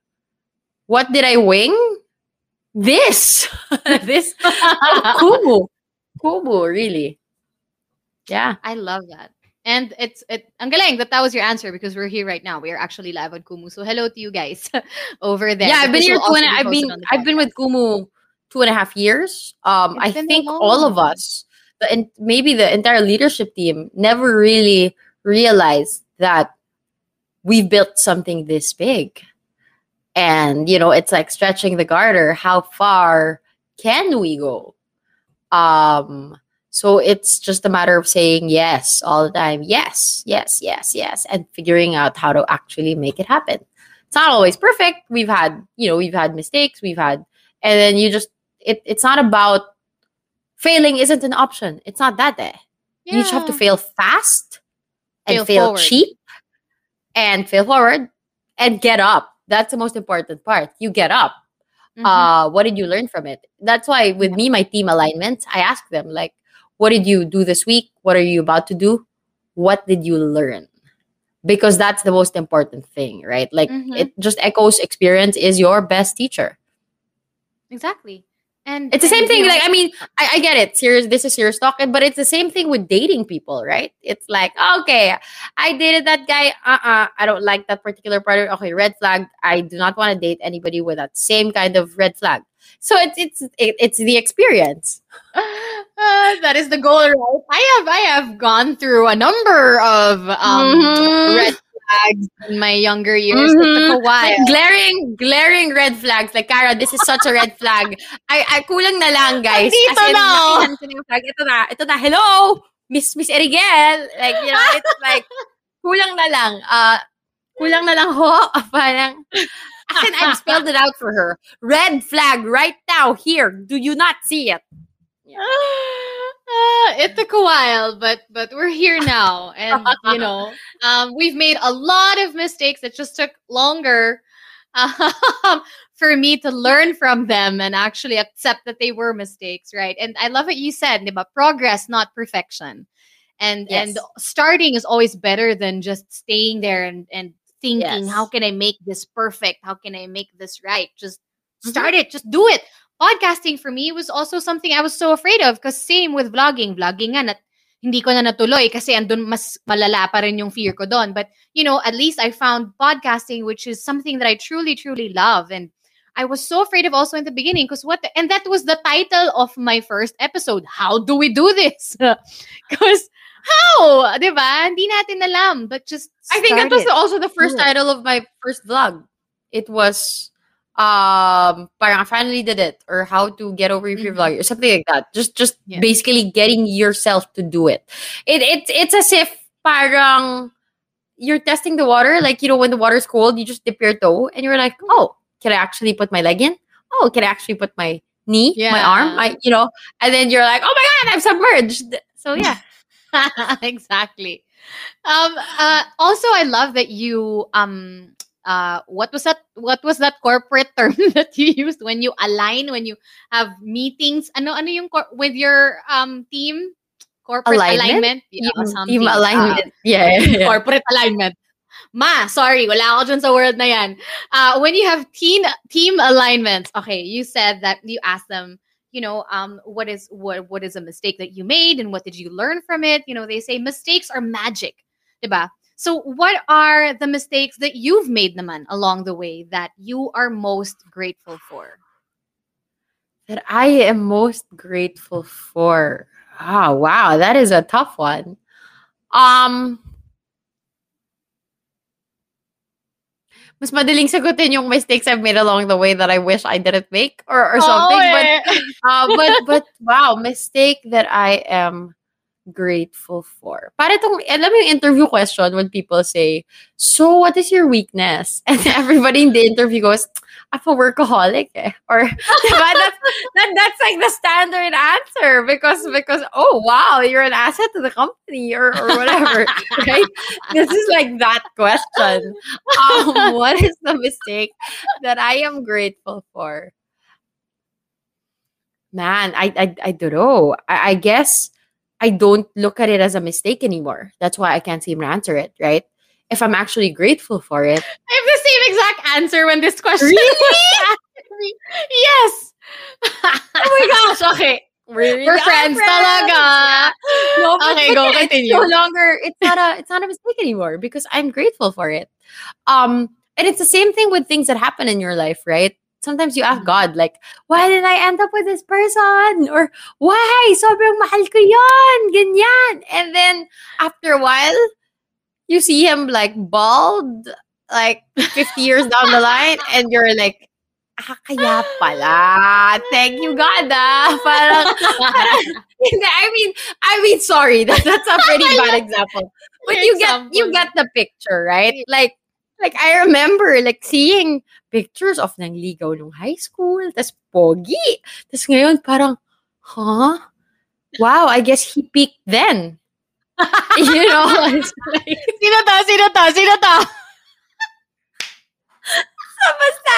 what did I wing? This. this Kumu. Kumu, really. Yeah. I love that. And it's it ang galing that that was your answer because we're here right now. We are actually live on Kumu. So hello to you guys over there. yeah, I've been here two and I've been I've been with. Kumu two and a half years. Um, It's I think all of us, the and maybe the entire leadership team, never really realized that we've built something this big. And you know, it's like stretching the garter. How far can we go? Um, so it's just a matter of saying yes all the time. Yes, yes, yes, yes, and figuring out how to actually make it happen. It's not always perfect. We've had, you know, we've had mistakes, we've had and then you just it, it's not about failing isn't an option. It's not that eh. You just have to Yeah. fail fast and Fail fail, cheap and fail forward and get up. That's the most important part. You get up Mhm. uh what did you learn from it that's why with me my team alignment, i ask them like what did you do this week? What are you about to do? What did you learn? Because that's the most important thing right? Like Mhm. it just echoes experience is your best teacher. Exactly. And it's the same and, thing you know, like i mean I, I get it. Serious this is serious talk but it's the same thing with dating people right? It's like okay i dated that guy uh-uh i don't like that particular part okay red flag. I do not want to date anybody with that same kind of red flag so it's it's it, it's the experience Uh, that is the goal, right? I have I have gone through a number of um, Mhm. red flags in my younger years. It Mhm. took a while. glaring glaring red flags like Kara this is such a red flag I, I kulang na lang guys na. nakita ko na flag ito na ito na hello Miss Miss Erigel like you know it's like kulang na lang uh kulang na lang ho parang in I've spelled it out for her red flag right now here do you not see it Uh, it took a while, but but we're here now, and you know, um, we've made a lot of mistakes. It just took longer um, for me to learn from them and actually accept that they were mistakes, right? And I love what you said about progress, not perfection. And Yes. and starting is always better than just staying there and and thinking, Yes. how can I make this perfect? How can I make this right? Just Mm-hmm. start it. Just do it podcasting for me was also something I was so afraid of because same with vlogging. Vlogging nga, nat, hindi ko na natuloy kasi andun mas malala pa rin yung fear ko doon. But, you know, at least I found podcasting, which is something that I truly, truly love. And I was so afraid of also in the beginning because what, the, and that was the title of my first episode. How do we do this? Because how? Diba? Hindi natin alam, but just I think that was it. also the first it. title of my first vlog. It was um parang I finally did it or how to get over your fear Mhm. vlogging or something like that. Just just Yeah. basically getting yourself to do it. It it's it's as if parang you're testing the water like you know when the water's cold you just dip your toe and you're like oh can I actually put my leg in oh can I actually put my knee my arm my you know and then you're like oh my god I'm submerged so yeah exactly. Um, uh, also, I love that you um uh what was that what was that corporate term that you used when you align when you have meetings ano ano yung cor- with your um team corporate Alignment? alignment yeah, team, alignment yeah, yeah, yeah. corporate alignment. Ma, sorry, wala ako sa word na yan. Uh, when you have team team alignments, okay, you said that you asked them, you know, um, what is what what is a mistake that you made and what did you learn from it? You know, they say mistakes are magic, diba? So, what are the mistakes that you've made, naman, along the way that you are most grateful for? that I am most grateful for. Ah, wow, that is a tough one. Um mas madaling sagutin yung mistakes I've made along the way that I wish I didn't make or, or something. Oh, But eh. uh, but but wow, mistake that I am grateful for. Para itong, alam mo yung interview question when people say, so what is your weakness? And everybody in the interview goes, I'm a workaholic eh. Or? That's, that, that's like the standard answer because, because, oh wow, you're an asset to the company or, or whatever, right? This is like that question. Um, what is the mistake that I am grateful for? Man, I I, I don't know. I, I guess I don't look at it as a mistake anymore. That's why I can't seem to answer it, right? If I'm actually grateful for it, I have the same exact answer when this question Really? was asked me. Yes. oh my gosh, okay. We're, We're friends talaga. No, but, Okay, but go, continue. It's no longer it's not a it's not a mistake anymore because I'm grateful for it. Um and it's the same thing with things that happen in your life, right? Sometimes you ask God, like, why did I end up with this person? Or why? Sobrang mahal ko yon, ganyan. And then after a while, you see him like bald, like 50 years down the line, and you're like, ah, kaya pala. Thank you, God. Ah. Parang, I mean, I mean, sorry, that, that's a pretty bad example. But you get you get the picture, right? Like, like I remember like seeing pictures of nang ligaw nung high school, tas pogi. Tas ngayon parang, huh? Wow, I guess he peaked then. you know, it's like, Sino to? Sino to? Sino to? basta,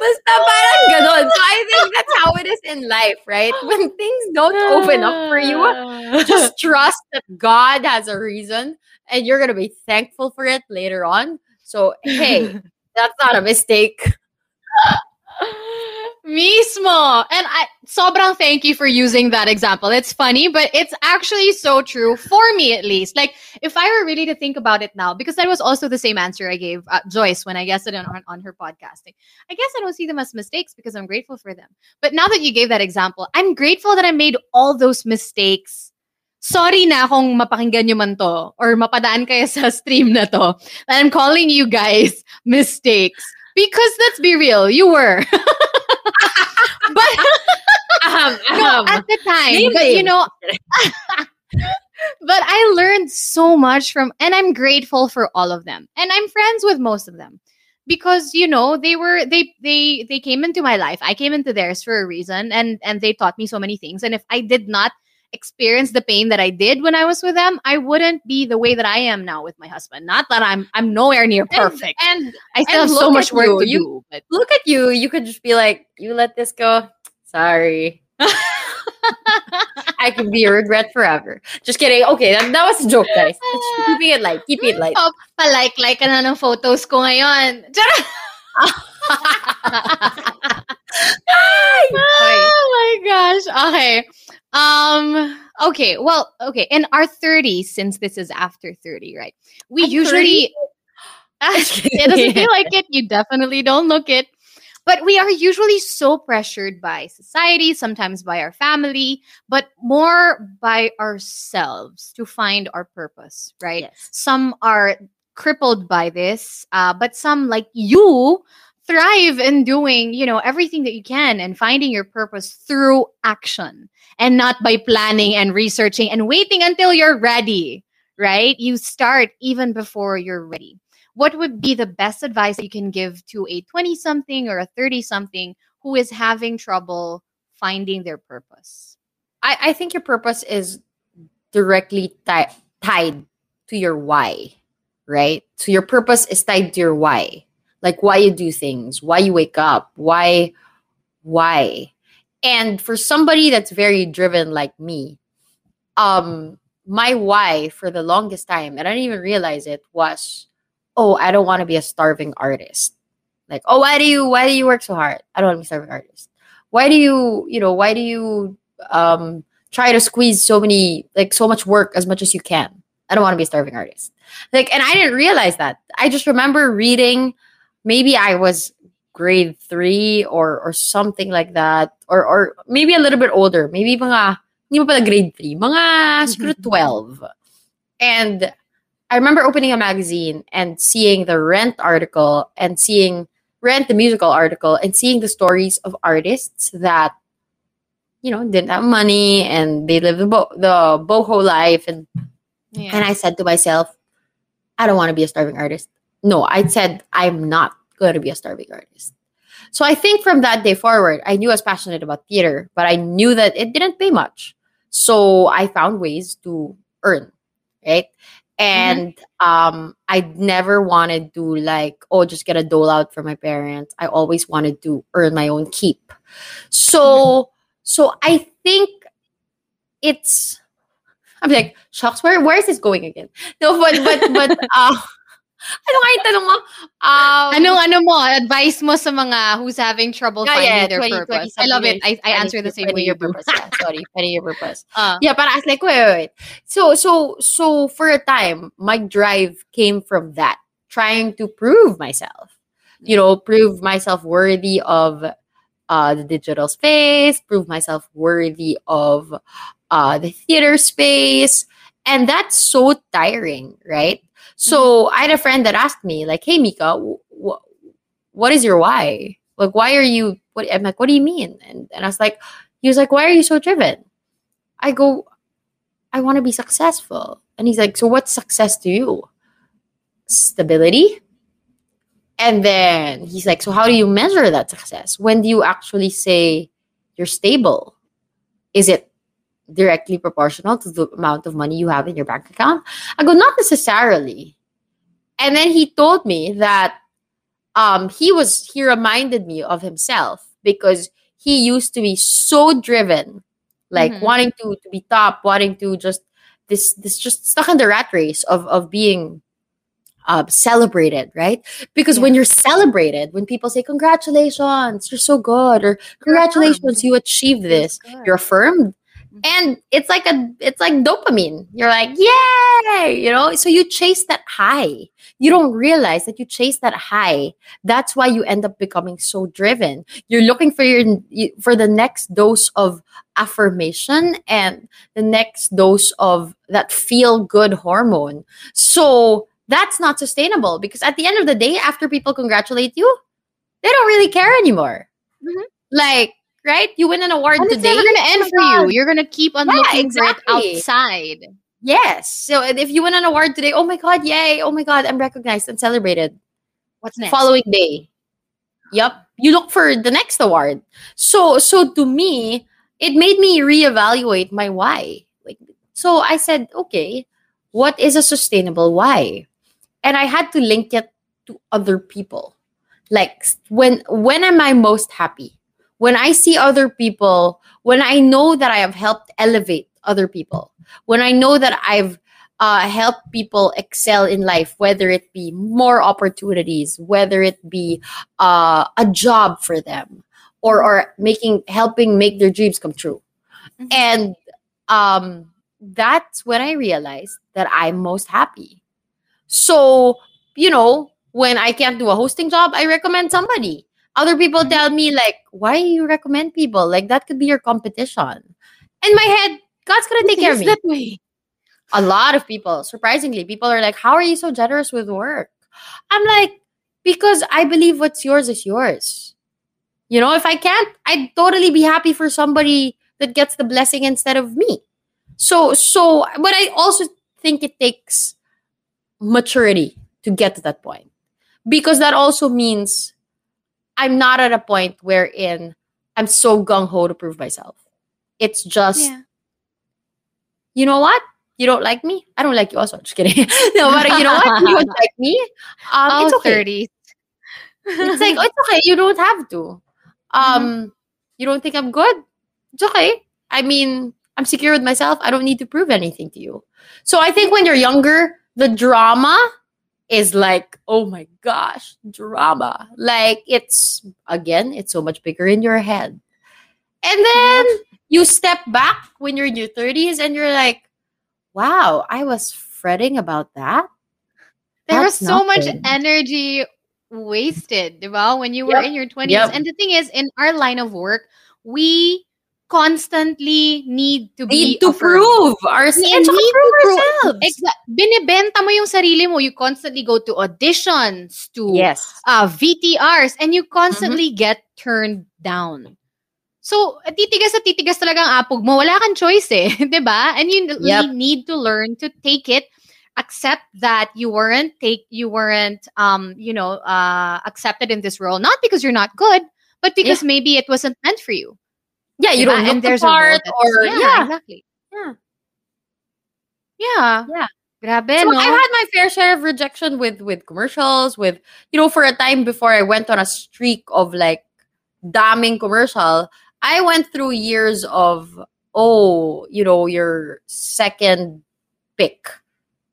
basta parang ganon. So I think that's how it is in life, right? When things don't open up for you, just trust that God has a reason and you're going to be thankful for it later on. So, hey, that's not a mistake. Mismo. And I sobrang thank you for using that example. It's funny, but it's actually so true for me at least. Like if I were really to think about it now, because that was also the same answer I gave uh, Joyce when I guessed it on, on her podcasting. I guess I don't see them as mistakes because I'm grateful for them. But now that you gave that example, I'm grateful that I made all those mistakes. Sorry na kung mapakinggan nyo man to or mapadaan kayo sa stream na to. I'm calling you guys mistakes. Because let's be real, you were. but Um, no, um, at the time, but you know, but I learned so much from, and I'm grateful for all of them, and I'm friends with most of them because you know they were they they they came into my life. I came into theirs for a reason, and and they taught me so many things. And if I did not experience the pain that I did when I was with them, I wouldn't be the way that I am now with my husband. Not that I'm I'm nowhere near perfect. And, and I still and have so much work you. to You- do. But look at you. You could just be like, you let this go. Sorry. I could be a regret forever. Just kidding. Okay, that, that was a joke, guys. Keeping it light. Keep it light. Oh, palike-like ka na ng photos ko ngayon. Oh my gosh. Okay. Um okay, well, okay. In our thirty, since this is after 30, right? We I'm usually it doesn't feel like it. You definitely don't look it. But we are usually so pressured by society, sometimes by our family, but more by ourselves to find our purpose, right? Yes. Some are crippled by this, uh, but some, like you, thrive in doing, you know, everything that you can and finding your purpose through action and not by planning and researching and waiting until you're ready, right? You start even before you're ready what would be the best advice you can give to a 20 something or a 30 something who is having trouble finding their purpose? I, I think your purpose is directly ti- tied to your why, right? So your purpose is tied to your why, like why you do things, why you wake up, why, why. And for somebody that's very driven like me, um, my why for the longest time, and I didn't even realize it, was, oh, I don't want to be a starving artist. Like, oh, why do you why do you work so hard? I don't want to be a starving artist. Why do you, you know, why do you um try to squeeze so many like so much work as much as you can? I don't want to be a starving artist. Like, and I didn't realize that. I just remember reading, maybe I was grade three or or something like that, or or maybe a little bit older, maybe mga hindi pa grade three, mga siguro mm-hmm. 12. And I remember opening a magazine and seeing the Rent article and seeing Rent the musical article and seeing the stories of artists that you know didn't have money and they lived the bo- the boho life and Yeah. and I said to myself, I don't want to be a starving artist. No, I said I'm not going to be a starving artist. So I think from that day forward, I knew I was passionate about theater, but I knew that it didn't pay much. So I found ways to earn, right? And um, I never wanted to like, oh, just get a dole out from my parents. I always wanted to earn my own keep. So, so I think it's I'm like, shucks, where where is this going again? No, but but but uh ano nga yung tanong mo? Um, Ano ano mo advice mo sa mga who's having trouble yeah, finding yeah, their 20, purpose? 20 I love it. I, I answer the same way you year do. purpose. Yeah, sorry, 20 year purpose. Uh, Yeah, but I was like, wait, wait, wait. So, so, so for a time, my drive came from that, trying to prove myself, you know, prove myself worthy of uh, the digital space, prove myself worthy of uh, the theater space. And that's so tiring, right? So mm-hmm. I had a friend that asked me, like, hey, Mika, wh- what is your why? Like, why are you, what, I'm like, what do you mean? And, and I was like, he was like, why are you so driven? I go, I want to be successful. And he's like, so what's success to you? Stability. And then he's like, so how do you measure that success? When do you actually say you're stable? Is it directly proportional to the amount of money you have in your bank account? I go, not necessarily. And then he told me that um, he was, he reminded me of himself because he used to be so driven, like Mhm. wanting to, to be top, wanting to just, this, this just stuck in the rat race of, of being uh, celebrated, right? Because when you're celebrated, when people say, Congratulations, you're so good, or Congratulations, you achieved this, you're affirmed. And it's like a it's like dopamine. You're like, yay! You know, so you chase that high. You don't realize that you chase that high. That's why you end up becoming so driven. You're looking for your for the next dose of affirmation and the next dose of that feel good hormone. So that's not sustainable because at the end of the day, after people congratulate you, they don't really care anymore. Mhm. Like, right? You win an award And it's today. never gonna end oh for you. You're gonna keep on Yeah, looking exactly. for it outside. Yes. So if you win an award today, oh my God, yay. Oh my God, I'm recognized and celebrated. What's next? Following day. Yep. You look for the next award. So so to me, it made me reevaluate my why. Like so I said, okay, what is a sustainable why? And I had to link it to other people. Like when when am I most happy? When I see other people, when I know that I have helped elevate other people, when I know that I've uh, helped people excel in life, whether it be more opportunities, whether it be uh, a job for them, or or making helping make their dreams come true, Mhm. and um, that's when I realized that I'm most happy. So you know, when I can't do a hosting job, I recommend somebody. Other people mm-hmm. tell me like, "Why you recommend people? Like that could be your competition." In my head, God's gonna take care of me that way? a lot of people, surprisingly, people are like, How are you so generous with work? I'm like, Because I believe what's yours is yours. You know, if I can't, I'd totally be happy for somebody that gets the blessing instead of me. So, so, but I also think it takes maturity to get to that point because that also means I'm not at a point wherein I'm so gung ho to prove myself. It's just Yeah. you know what? You don't like me? I don't like you also. Just kidding. no, but you know what? You don't like me? Um, Oh, it's okay. 30s. It's like, it's okay. You don't have to. Um, You don't think I'm good? It's okay. I mean, I'm secure with myself. I don't need to prove anything to you. So I think when you're younger, the drama is like, oh my gosh, drama. Like it's, again, it's so much bigger in your head. And then you step back when you're in your 30s and you're like, wow, I was fretting about that. there was so much energy wasted, diba? When you were Yep. in your 20s. Yep. And the thing is, in our line of work, we constantly need to be Need to affirmed. prove ourselves. To need prove to prove- ourselves. Exa- binibenta mo yung sarili mo. You constantly go to auditions, to Yes. uh, VTRs, and you Mm-hmm. constantly get turned down. So, titigas at titigas talaga ang apog mo. Wala kang choice eh. ba? And you Yep. need to learn to take it, accept that you weren't take you weren't um, you know, uh accepted in this role not because you're not good, but because maybe it wasn't meant for you. Yeah, you don't look And the part or yeah, yeah. exactly. Yeah. Yeah. Yeah. Grabe, So no? I had my fair share of rejection with with commercials, with you know, for a time before I went on a streak of like damning commercial, I went through years of oh, you know, your second pick.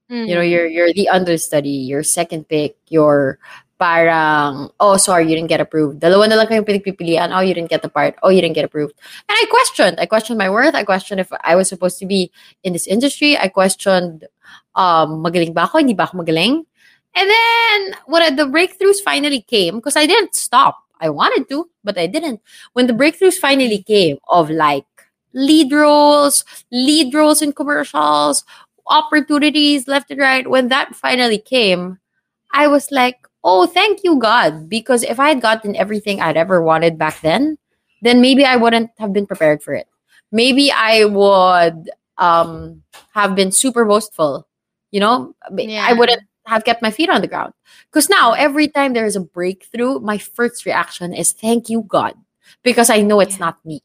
You know, you're you're the understudy, your second pick, your parang, oh, sorry, you didn't get approved. Dalawa na lang kayong pinagpipilian. Oh, you didn't get the part. Oh, you didn't get approved. And I questioned. I questioned my worth. I questioned if I was supposed to be in this industry. I questioned, um, magaling ba ako? Hindi ba ako magaling? And then, when the breakthroughs finally came, because I didn't stop. I wanted to, but I didn't. When the breakthroughs finally came of like lead roles, lead roles in commercials, opportunities left and right, when that finally came, I was like, oh, thank you, God. Because if I had gotten everything I'd ever wanted back then, then maybe I wouldn't have been prepared for it. Maybe I would um, have been super boastful. You know, Yeah. I wouldn't have kept my feet on the ground. Because now, every time there is a breakthrough, my first reaction is thank you, God. Because I know it's Yeah. not me.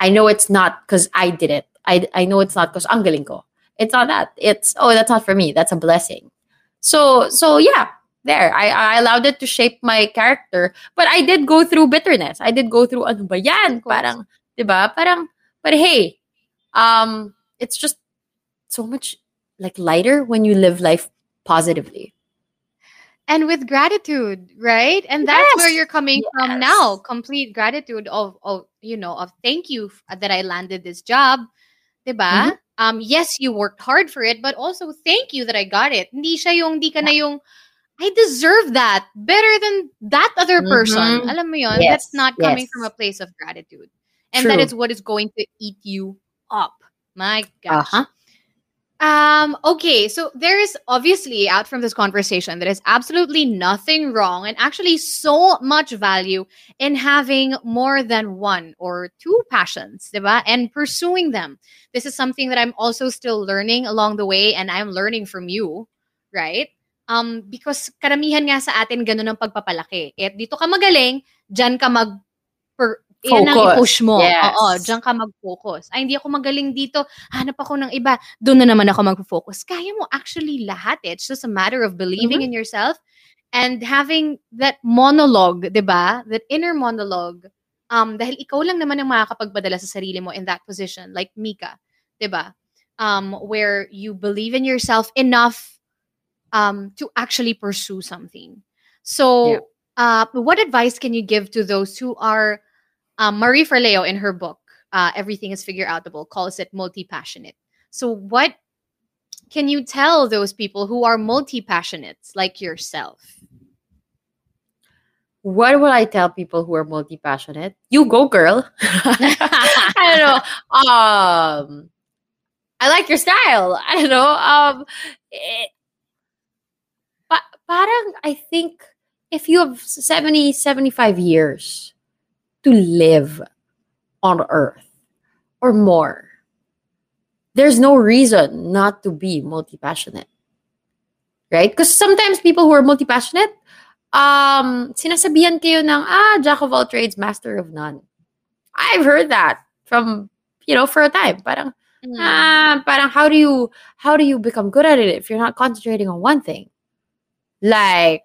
I know it's not because I did it. I, I know it's not because ang galing ko. It's not that. It's, oh, that's not for me. That's a blessing. So, so yeah, there. I, I allowed it to shape my character. But I did go through bitterness. I did go through, ano ba yan? Parang, di ba? Parang, but hey, um, it's just so much like lighter when you live life positively. and with gratitude, right? And that's where you're coming from now. Complete gratitude of, of you know, of thank you that I landed this job. Diba? Mm-hmm. Um, yes, you worked hard for it, but also thank you that I got it. Hindi siya yung, di ka na yung, I deserve that better than that other person. Mhm. Alam mo yun? Yes, That's not coming yes. from a place of gratitude. And that True. is what is going to eat you up. My gosh. Uh-huh. Um, okay, so there is obviously out from this conversation there is absolutely nothing wrong and actually so much value in having more than one or two passions, diba? And pursuing them. This is something that I'm also still learning along the way and I'm learning from you, right? Um, because karamihan nga sa atin ganun ang pagpapalaki. Eh, dito ka magaling, dyan ka mag per, yan ang Focus. i-push mo. Yes. Oo, dyan ka mag-focus. Ay, hindi ako magaling dito. Hanap ako ng iba. Doon na naman ako mag-focus. Kaya mo actually lahat. eh. It's just a matter of believing in yourself and having that monologue, di ba? That inner monologue. Um, dahil ikaw lang naman ang makakapagpadala sa sarili mo in that position. Like Mika, di ba? Um, where you believe in yourself enough um, to actually pursue something. So, Yeah. uh, what advice can you give to those who are um, Marie Forleo in her book, uh, Everything is Figureoutable, calls it multi passionate. So, what can you tell those people who are multi passionates like yourself? What would I tell people who are multi passionate? You go, girl. I don't know. Um, I like your style. I don't know. Um, it, pa- parang I think if you have 70, 75 years to live on Earth or more, there's no reason not to be multi passionate. Right? Because sometimes people who are multi passionate, um, sinasabihan kayo ng, ah, jack of all trades, master of none. I've heard that from, you know, for a time. Parang, Mm. ah, parang how do you, how do you become good at it if you're not concentrating on one thing? Like?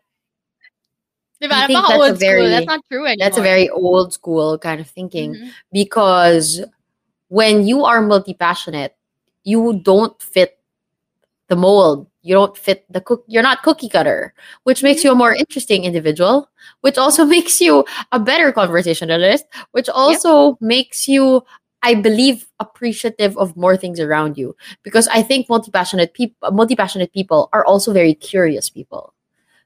I think that's a school. very- That's not true anymore. that's a very old school kind of thinking Mhm. because when you are multi-passionate, you don't fit the mold. You don't fit the cook. You're not cookie cutter, which makes you a more interesting individual, which also makes you a better conversationalist, which also makes you, I believe, appreciative of more things around you. Because I think multi-passionate people, multi-passionate people are also very curious people.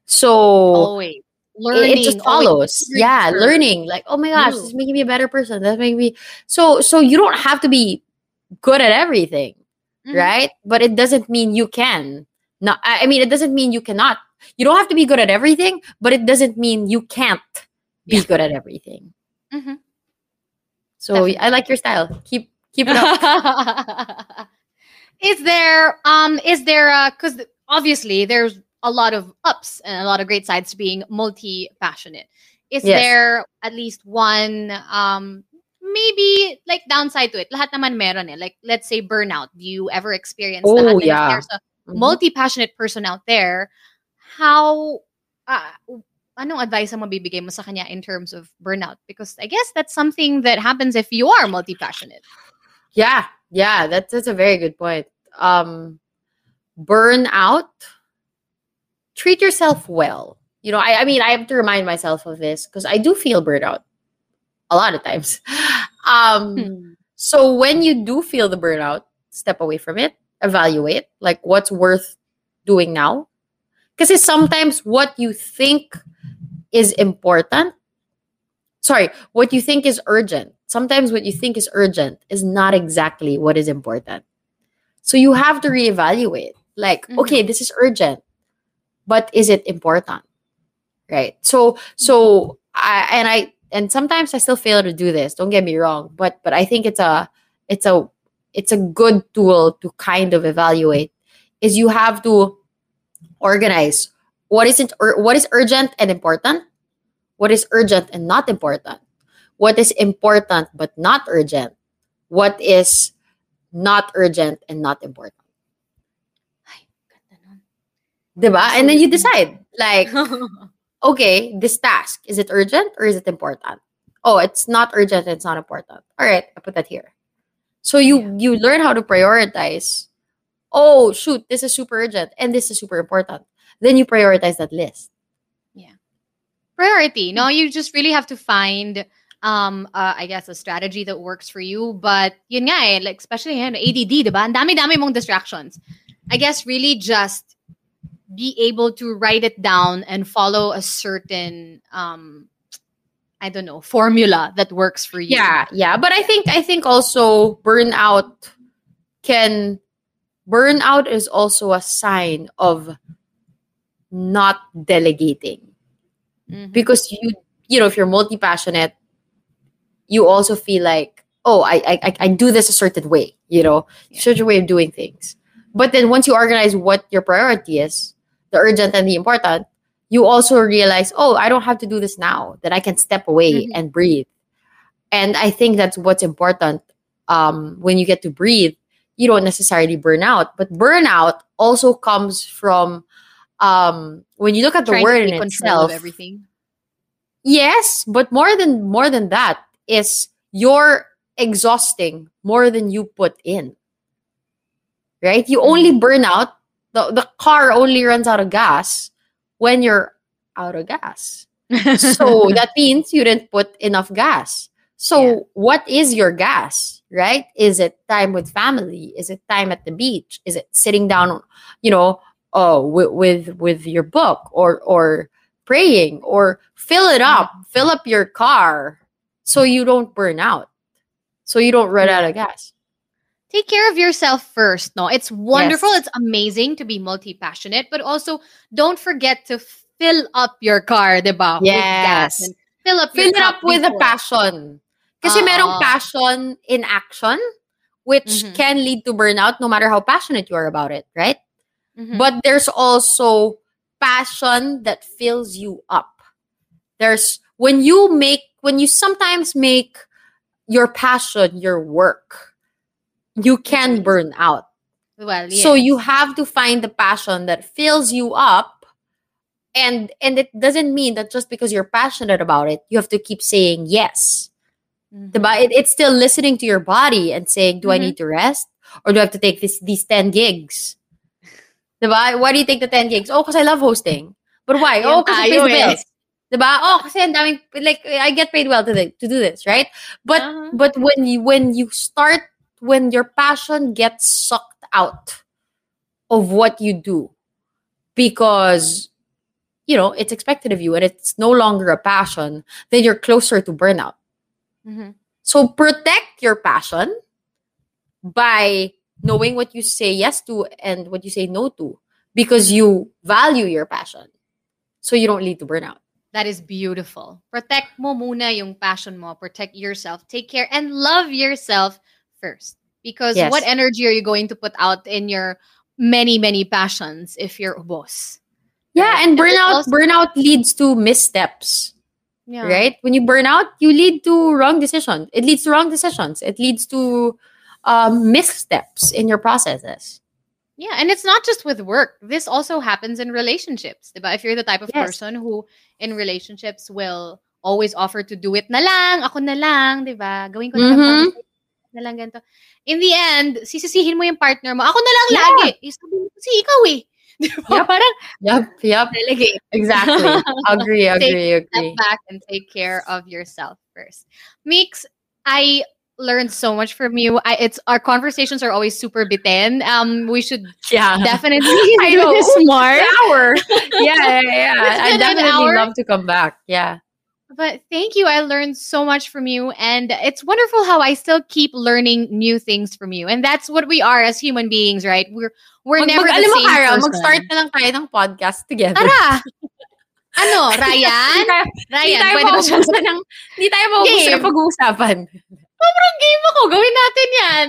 So Always. Learning. it just follows eager yeah learning like oh my gosh new. this is making me a better person that's making me so so you don't have to be good at everything Mhm. right but it doesn't mean you can not i mean it doesn't mean you cannot you don't have to be good at everything but it doesn't mean you can't be Yeah. good at everything Mhm. so Definitely. i like your style keep keep it up is there um is there uh because obviously there's a lot of ups and a lot of great sides to being multi-passionate is Yes. there at least one um maybe like downside to it lahat naman meron eh like let's say burnout do you ever experience Oh, that yeah. there's a Mhm. multi-passionate person out there how uh, anong advice ang mabibigay mo sa kanya in terms of burnout because i guess that's something that happens if you are multi-passionate Yeah, yeah, that's that's a very good point. Um, burnout. Treat yourself well. You know, I, I mean, I have to remind myself of this because I do feel burnout a lot of times. Um, Hmm. so when you do feel the burnout, step away from it, evaluate like what's worth doing now. Because sometimes what you think is important sorry, what you think is urgent. Sometimes what you think is urgent is not exactly what is important. So you have to reevaluate. Like, Mhm. okay, this is urgent, but is it important? Right. So so I and I and sometimes I still fail to do this. Don't get me wrong, but but I think it's a it's a it's a good tool to kind of evaluate. Is you have to organize what isn't ur- what is urgent and important, what is urgent and not important, what is important but not urgent, what is not urgent and not important. Diba? And then you decide, like, okay, this task, is it urgent or is it important? Oh, it's not urgent, it's not important. All right, I put that here. So you you learn how to prioritize. Oh, shoot, this is super urgent and this is super important. Then you prioritize that list. Yeah. Priority. No, you just really have to find um uh, I guess a strategy that works for you. But yun nga eh, like especially in ADD, diba? Ang dami-dami mong distractions. I guess really just be able to write it down and follow a certain um I don't know, formula that works for you. Yeah, yeah. But I think I think also burnout can burnout is also a sign of not delegating. Mhm. because you you know if you're multi-passionate you also feel like oh i i, I- I do this a certain way you know certain way of doing things but then once you organize what your priority is the urgent and the important you also realize oh i don't have to do this now that i can step away Mhm. and breathe and i think that's what's important um, when you get to breathe you don't necessarily burn out but burnout also comes from um, when you look at the Trying word in itself of everything. Yes, but more than more than that is you're exhausting more than you put in. Right? You only burn out. The, the car only runs out of gas when you're out of gas. So that means you didn't put enough gas. So Yeah. what is your gas? Right? Is it time with family? Is it time at the beach? Is it sitting down, you know, uh, with, with with your book or or praying or fill it up, fill up your car so you don't burn out. So you don't run out of gas. Take care of yourself first no it's wonderful it's amazing to be multi-passionate but also don't forget to fill up your car diba with gas Yes. fill up Fill it up with a before. passion. Kasi Oo. merong passion in action which Mhm. can lead to burnout no matter how passionate you are about it, right? Mhm. But there's also passion that fills you up. There's when you make when you sometimes make your passion your work, you can burn out. well So you have to find the passion that fills you up. And and it doesn't mean that just because you're passionate about it, you have to keep saying yes. Mhm. Diba? It, it's still listening to your body and saying, do I Mhm. need to rest? Or do I have to take this these 10 gigs? Diba? Why do you take the 10 gigs? Oh, because I love hosting. But why? Oh, because it tayo pays the bills. Diba? Oh, kasi ang daming, like, I get paid well to, the, to do this, right? But Uh-huh. but when you when you start when your passion gets sucked out of what you do because you know it's expected of you and it's no longer a passion then you're closer to burnout Mhm. so protect your passion by knowing what you say yes to and what you say no to because you value your passion so you don't lead to burnout That is beautiful. Protect mo muna yung passion mo. Protect yourself. Take care and love yourself first. Because Yes. what energy are you going to put out in your many, many passions if you're a boss? yeah Right. and burnout also- burnout leads to missteps Yeah. right? When you burn out, you lead to wrong decisions. It leads to wrong decisions. It leads to um, missteps in your processes. Yeah, and it's not just with work. This also happens in relationships. Diba? If you're the type of Yes. person who in relationships will always offer to do it na lang, ako na lang, diba? Gawin ko na Mhm. sa- na lang ganito. In the end, sisisihin mo yung partner mo, ako na lang Yeah. lagi. Eh, mo, ikaw eh. Diba? Yep. Parang Yep, yep, delegate. exactly. agree, agree, Step agree. Step back and take care of yourself first. Mix, I learned so much from you. I, it's our conversations are always super bitten. Um, we should Yeah, definitely I do know. this more. Hour. Yeah, yeah, yeah. I definitely love to come back. Yeah. But thank you. I learned so much from you. And it's wonderful how I still keep learning new things from you. And that's what we are as human beings, right? We're we're Mag, never mag, the alam same mag-start na lang tayo ng podcast together. Tara! Ano, Ryan? Hindi tayo- Hindi Ryan, tayo pwede ba siya? ng, hindi tayo maubusan ng pag-uusapan. Sobrang game ako. Gawin natin yan.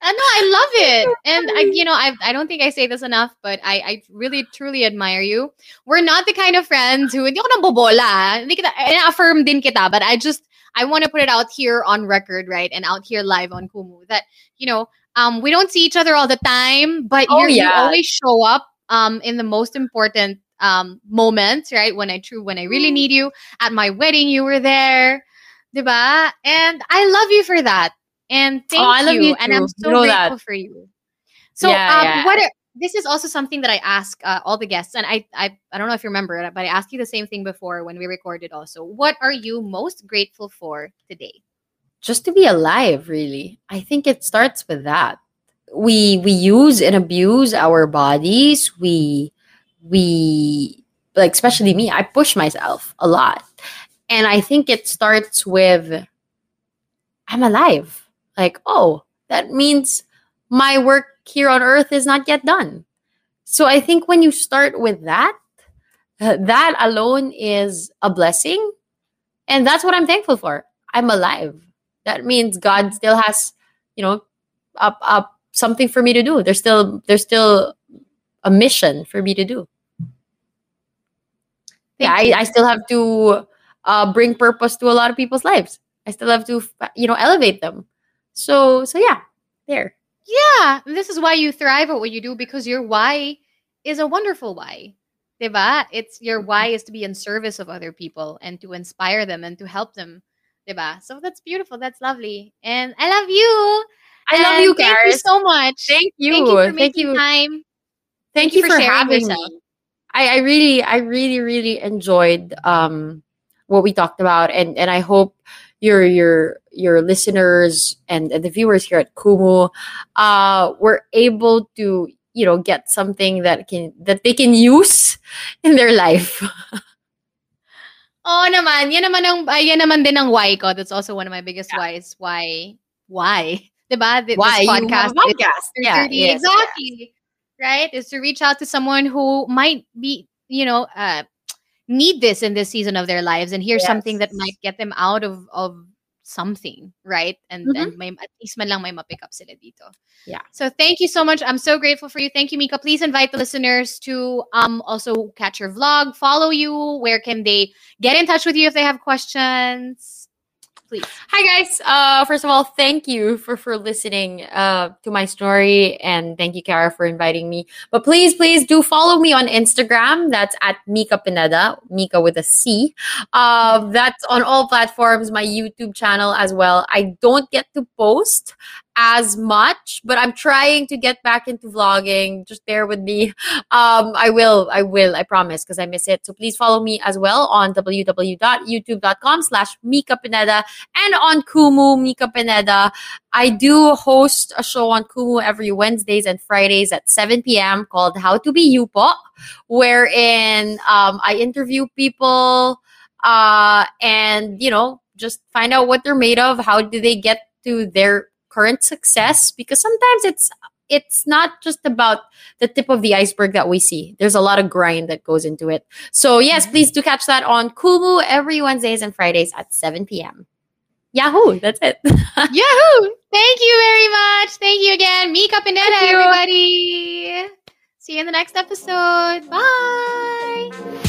Ano, I love it. And I, you know, I I don't think I say this enough, but I I really truly admire you. We're not the kind of friends who hindi nang bobola. Hindi kita affirm din kita, but I just I want to put it out here on record, right? And out here live on Kumu that, you know, um we don't see each other all the time, but Oh, you you yeah. always show up um in the most important um moments, right? When I true when I really need you. At my wedding you were there. Diba? And I love you for that. And thank Oh, I love you And I'm so You know grateful that. for you. So, Yeah, um, yeah. what are, this is also something that I ask uh, all the guests, and I, I I don't know if you remember it, but I asked you the same thing before when we recorded. Also, what are you most grateful for today? just to be alive really i think it starts with that we we use and abuse our bodies we we like especially me i push myself a lot and i think it starts with i'm alive like oh that means my work here on earth is not yet done so i think when you start with that uh, that alone is a blessing and that's what i'm thankful for i'm alive that means God still has, you know, up up something for me to do. There's still there's still a mission for me to do. yeah. I, I still have to uh, bring purpose to a lot of people's lives. I still have to, you know, elevate them. So so yeah, there. Yeah, this is why you thrive at what you do because your why is a wonderful why. Diba? It's your why is to be in service of other people and to inspire them and to help them. Diba? So that's beautiful. That's lovely. And I love you. I love And you, Thank you so much. Thank you. Thank you for Thank making you. time. Thank, Thank you you for, for sharing having yourself. me. I, I really, I really, really enjoyed um what we talked about, and and I hope your your your listeners and, and the viewers here at Kumu uh were able to you know get something that can that they can use in their life. oh naman. Yan naman, ang, ay, yan naman din ang why ko. That's also one of my biggest whys. Why? Why? Diba? Th- Why This you podcast. podcast? Yeah, 30 yes, exactly. Right? Is to reach out to someone who might be, you know, uh, need this in this season of their lives and hear something that might get them out of, of something, right? And Mhm. and may, at least man lang may mapick up sila dito. Yeah. So thank you so much. I'm so grateful for you. Thank you, Mika. Please invite the listeners to um also catch your vlog, follow you. Where can they get in touch with you if they have questions? Please. Hi guys. Uh first of all, thank you for for listening uh to my story and thank you Kara for inviting me. But please please do follow me on Instagram. That's at Mika Pineda, Mika with a C. Uh that's on all platforms, my YouTube channel as well. I don't get to post as much, but I'm trying to get back into vlogging. Just bear with me. Um, I will, I will, I promise, because I miss it. So please follow me as well on www.youtube.com slash Mika Pineda and on Kumu Mika Pineda. I do host a show on Kumu every Wednesdays and Fridays at 7 p.m. called How to Be You Po, wherein um, I interview people uh, and, you know, just find out what they're made of. How do they get to their current success? Because sometimes it's it's not just about the tip of the iceberg that we see. There's a lot of grind that goes into it. So yes, mm-hmm. please do catch that on Kumu every Wednesdays and Fridays at 7 p.m. Yahoo! That's it. Yahoo! Thank you very much. Thank you again. Mika Pineda, everybody. See you in the next episode. Bye.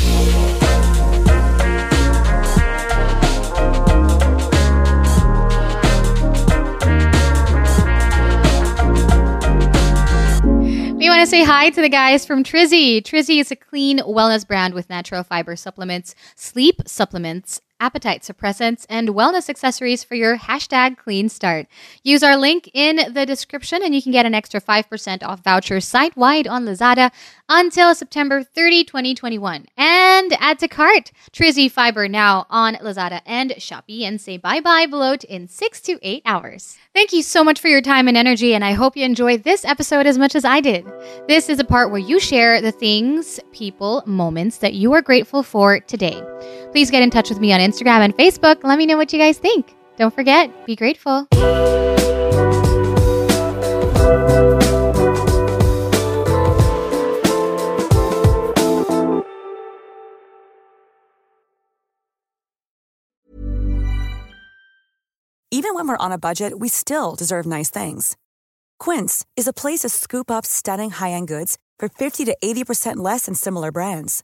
We want to say hi to the guys from Trizzy. Trizzy is a clean wellness brand with natural fiber supplements, sleep supplements, appetite suppressants, and wellness accessories for your hashtag clean start. Use our link in the description and you can get an extra 5% off voucher site wide on Lazada until September 30, 2021. And add to cart Trizzy Fiber now on Lazada and Shopee and say bye bye bloat in six to eight hours. Thank you so much for your time and energy, and I hope you enjoyed this episode as much as I did. This is a part where you share the things, people, moments that you are grateful for today. Please get in touch with me on Instagram and Facebook. Let me know what you guys think. Don't forget, be grateful. Even when we're on a budget, we still deserve nice things. Quince is a place to scoop up stunning high end goods for 50 to 80% less than similar brands.